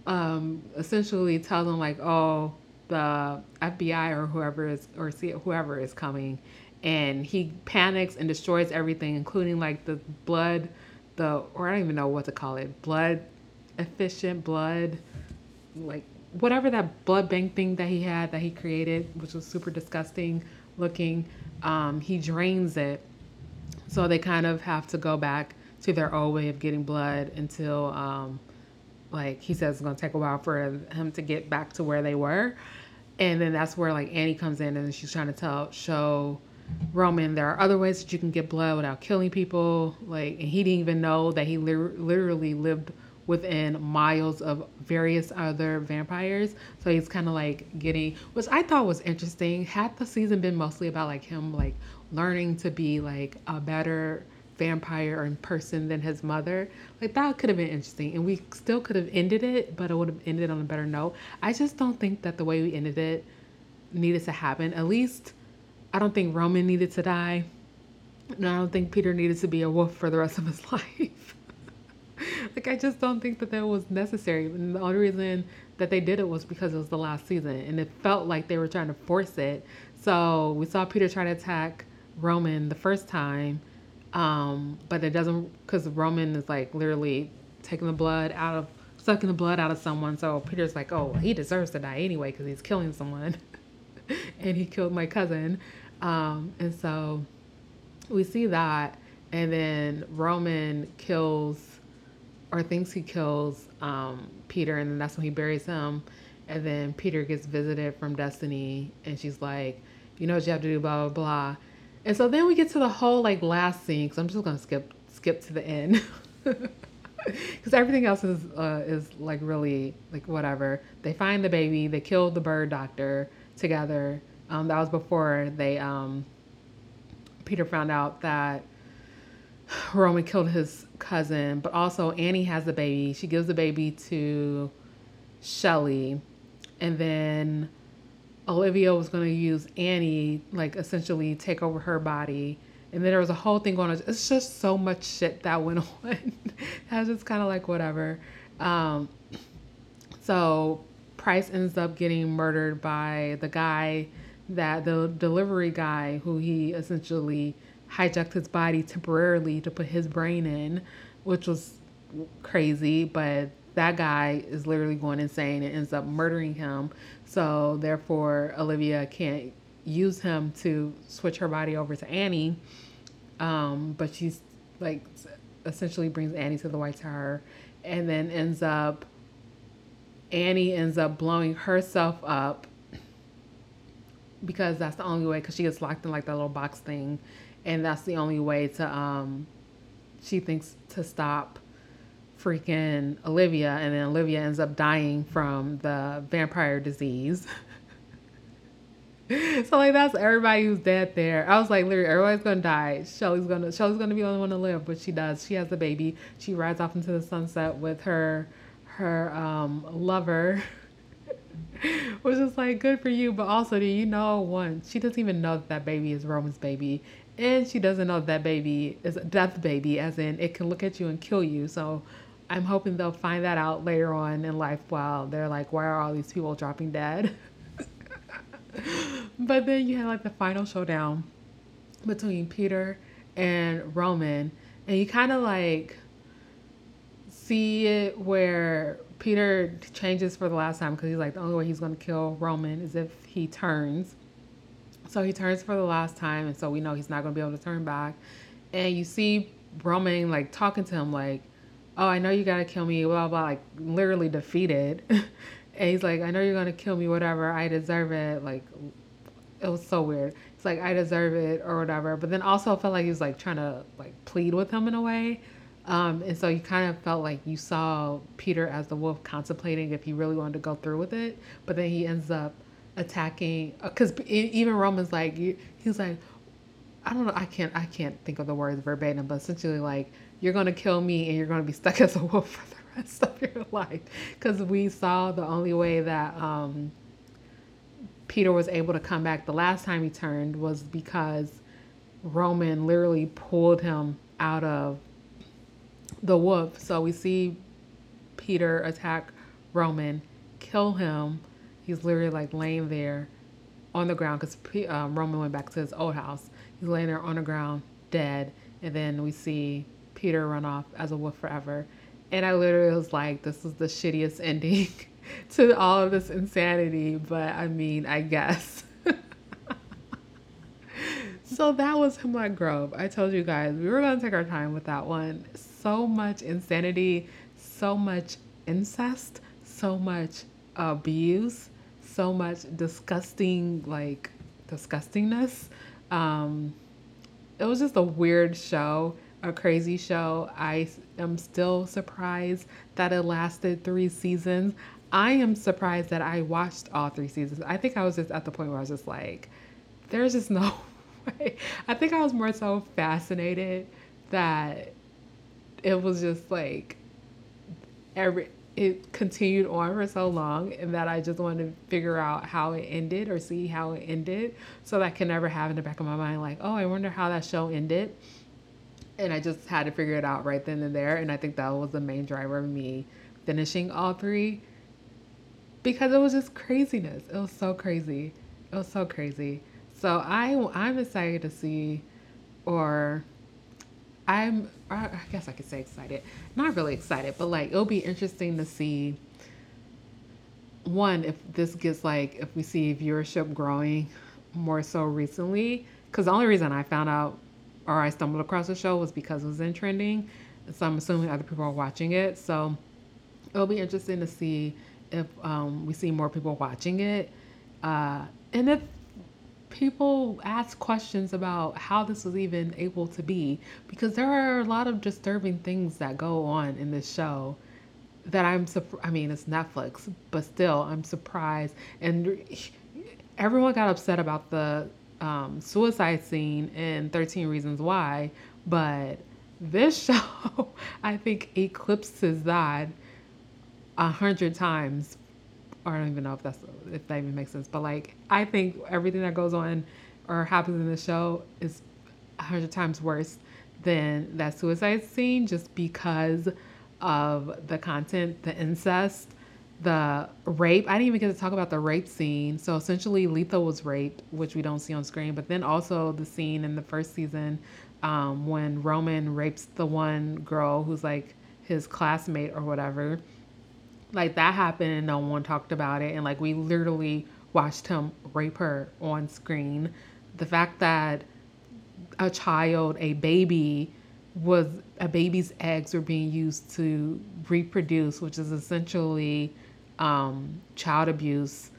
um, essentially tells them like, oh, the FBI or whoever is or see whoever is coming, and he panics and destroys everything, including like the blood, the or I don't even know what to call it, blood efficient blood, like whatever that blood bank thing that he had that he created, which was super disgusting looking, um, he drains it. So they kind of have to go back to their old way of getting blood until, um, like he says, it's gonna take a while for him to get back to where they were. And then that's where like Annie comes in and she's trying to tell show Roman there are other ways that you can get blood without killing people. Like, and he didn't even know that he li- literally lived within miles of various other vampires. So he's kind of like getting, which I thought was interesting. Had the season been mostly about like him like learning to be like a better vampire in person than his mother, like that could have been interesting. And we still could have ended it, but it would have ended on a better note. I just don't think that the way we ended it needed to happen. At least I don't think Roman needed to die. And I don't think Peter needed to be a wolf for the rest of his life. like I just don't think that that was necessary. And the only reason that they did it was because it was the last season, and it felt like they were trying to force it. So we saw Peter try to attack Roman the first time, um, but it doesn't because Roman is like literally taking the blood out of sucking the blood out of someone. So Peter's like, oh, he deserves to die anyway because he's killing someone, and he killed my cousin, um, and so we see that, and then Roman kills or thinks he kills um, Peter, and then that's when he buries him. And then Peter gets visited from Destiny, and she's like, "You know what you have to do, blah blah blah." And so then we get to the whole like last scene because I'm just gonna skip skip to the end because everything else is uh, is like really like whatever. They find the baby. They kill the bird doctor together. Um, that was before they um, Peter found out that Roman killed his cousin, but also Annie has the baby. She gives the baby to Shelley, and then Olivia was going to use Annie, like essentially take over her body. And then there was a whole thing going on. It's just so much shit that went on. I was just kind of like, whatever. Um, so Pryce ends up getting murdered by the guy that the delivery guy who he essentially hijacked his body temporarily to put his brain in, which was crazy. But that guy is literally going insane and ends up murdering him. So therefore, Olivia can't use him to switch her body over to Annie. Um, but she's like essentially brings Annie to the White Tower and then ends up Annie ends up blowing herself up because that's the only way because she gets locked in like that little box thing and that's the only way to um she thinks to stop freaking Olivia and then Olivia ends up dying from the vampire disease. so like that's everybody who's dead there. I was like literally everybody's gonna die. Shelley's gonna Shelley's gonna be the only one to live, but she does. She has the baby. She rides off into the sunset with her her um lover. Which is like good for you, but also do you know one? She doesn't even know that that baby is Roman's baby, and she doesn't know that, baby is a death baby, as in it can look at you and kill you. So I'm hoping they'll find that out later on in life while they're like, why are all these people dropping dead? but then you have like the final showdown between Peter and Roman, and you kind of like see it where Peter changes for the last time because he's like, the only way he's going to kill Roman is if he turns. So he turns for the last time, and so we know he's not going to be able to turn back. And you see Roman like talking to him like, oh, I know you gotta kill me, blah, blah, like literally defeated. and he's like, I know you're gonna kill me, whatever, I deserve it. Like, it was so weird. It's like, I deserve it or whatever. But then also felt like he was like trying to like plead with him in a way. Um, and so you kind of felt like you saw Peter as the wolf contemplating if he really wanted to go through with it. But then he ends up attacking, because uh, even Roman's like, he's like, I don't know, I can't, I can't think of the words verbatim, but essentially like, you're to kill me and you're to be stuck as a wolf for the rest of your life. Because we saw the only way that um, Peter was able to come back the last time he turned was because Roman literally pulled him out of the wolf. So we see Peter attack Roman, kill him. He's literally like laying there on the ground because um, Roman went back to his old house. He's laying there on the ground, dead. And then we see Peter run off as a wolf forever. And I literally was like, this is the shittiest ending to all of this insanity. But I mean, I guess. so that was Hemlock Grove. I told you guys we were going to take our time with that one. So much insanity, so much incest, so much abuse, so much disgusting, like disgustingness. Um, it was just a weird show a crazy show. I am still surprised that it lasted three seasons. I am surprised that I watched all three seasons. I think I was just at the point where I was just like, there's just no way. I think I was more so fascinated that it was just like every it continued on for so long and that I just wanted to figure out how it ended or see how it ended so that I can never have in the back of my mind like, oh, I wonder how that show ended and I just had to figure it out right then and there. And I think that was the main driver of me finishing all three because it was just craziness. It was so crazy. It was so crazy. So I I'm excited to see, or I'm I guess I could say excited. Not really excited, but like it'll be interesting to see. One, if this gets like if we see viewership growing more so recently, because the only reason I found out or I stumbled across the show was because it was in trending. So I'm assuming other people are watching it. So it'll be interesting to see if um, we see more people watching it. Uh, and if people ask questions about how this was even able to be because there are a lot of disturbing things that go on in this show that I'm I mean it's Netflix, but still I'm surprised and everyone got upset about the um, suicide scene in 13 Reasons Why, but this show I think eclipses that a hundred times. Or I don't even know if that's if that even makes sense, but like I think everything that goes on or happens in the show is a hundred times worse than that suicide scene, just because of the content, the incest, the rape. I didn't even get to talk about the rape scene. So essentially, Letha was raped, which we don't see on screen. But then also the scene in the first season um, when Roman rapes the one girl who's like his classmate or whatever. Like that happened and no one talked about it. And like we literally watched him rape her on screen. The fact that a child, a baby, was a baby's eggs were being used to reproduce, which is essentially um, child abuse.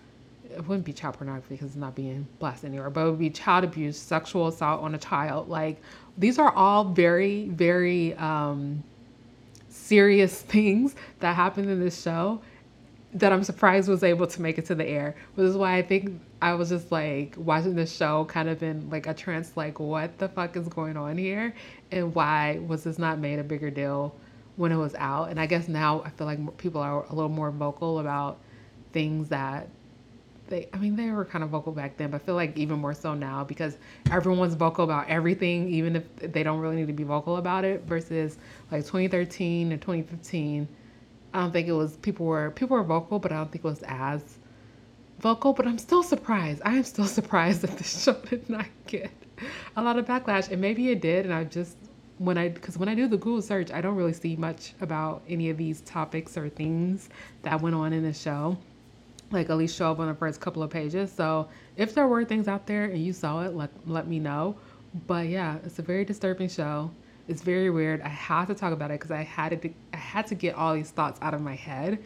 It wouldn't be child pornography because it's not being blasted anywhere, but it would be child abuse, sexual assault on a child. Like these are all very, very um, serious things that happened in this show that I'm surprised was able to make it to the air. Which is why I think I was just like watching the show kind of in like a trance, like what the fuck is going on here, and why was this not made a bigger deal when it was out? And I guess now I feel like people are a little more vocal about things that they I mean they were kind of vocal back then, but I feel like even more so now because everyone's vocal about everything, even if they don't really need to be vocal about it. Versus like 2013 and 2015, I don't think it was people were people were vocal, but I don't think it was as vocal. But I'm still surprised. I am still surprised that this show did not get a lot of backlash, and maybe it did, and I just when I because when I do the Google search, I don't really see much about any of these topics or things that went on in the show like at least show up on the first couple of pages. So if there were things out there and you saw it, let let me know. But yeah, it's a very disturbing show. It's very weird. I had to talk about it because I had to I had to get all these thoughts out of my head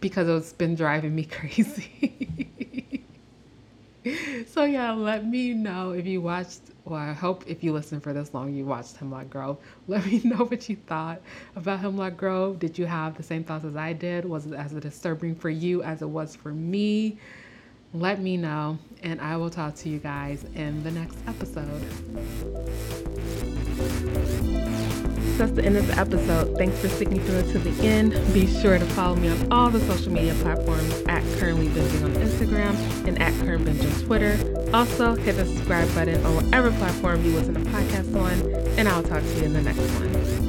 because it's been driving me crazy. so yeah, let me know if you watched well, I hope if you listen for this long, you watched Hemlock Grove. Let me know what you thought about Hemlock Grove. Did you have the same thoughts as I did? Was it as disturbing for you as it was for me? Let me know, and I will talk to you guys in the next episode. That's the end of the episode. Thanks for sticking through it to the end. Be sure to follow me on all the social media platforms at Currently Binging on Instagram and at Current Binge on Twitter. Also, hit the subscribe button on whatever platform you listen to podcasts on, and I'll talk to you in the next one.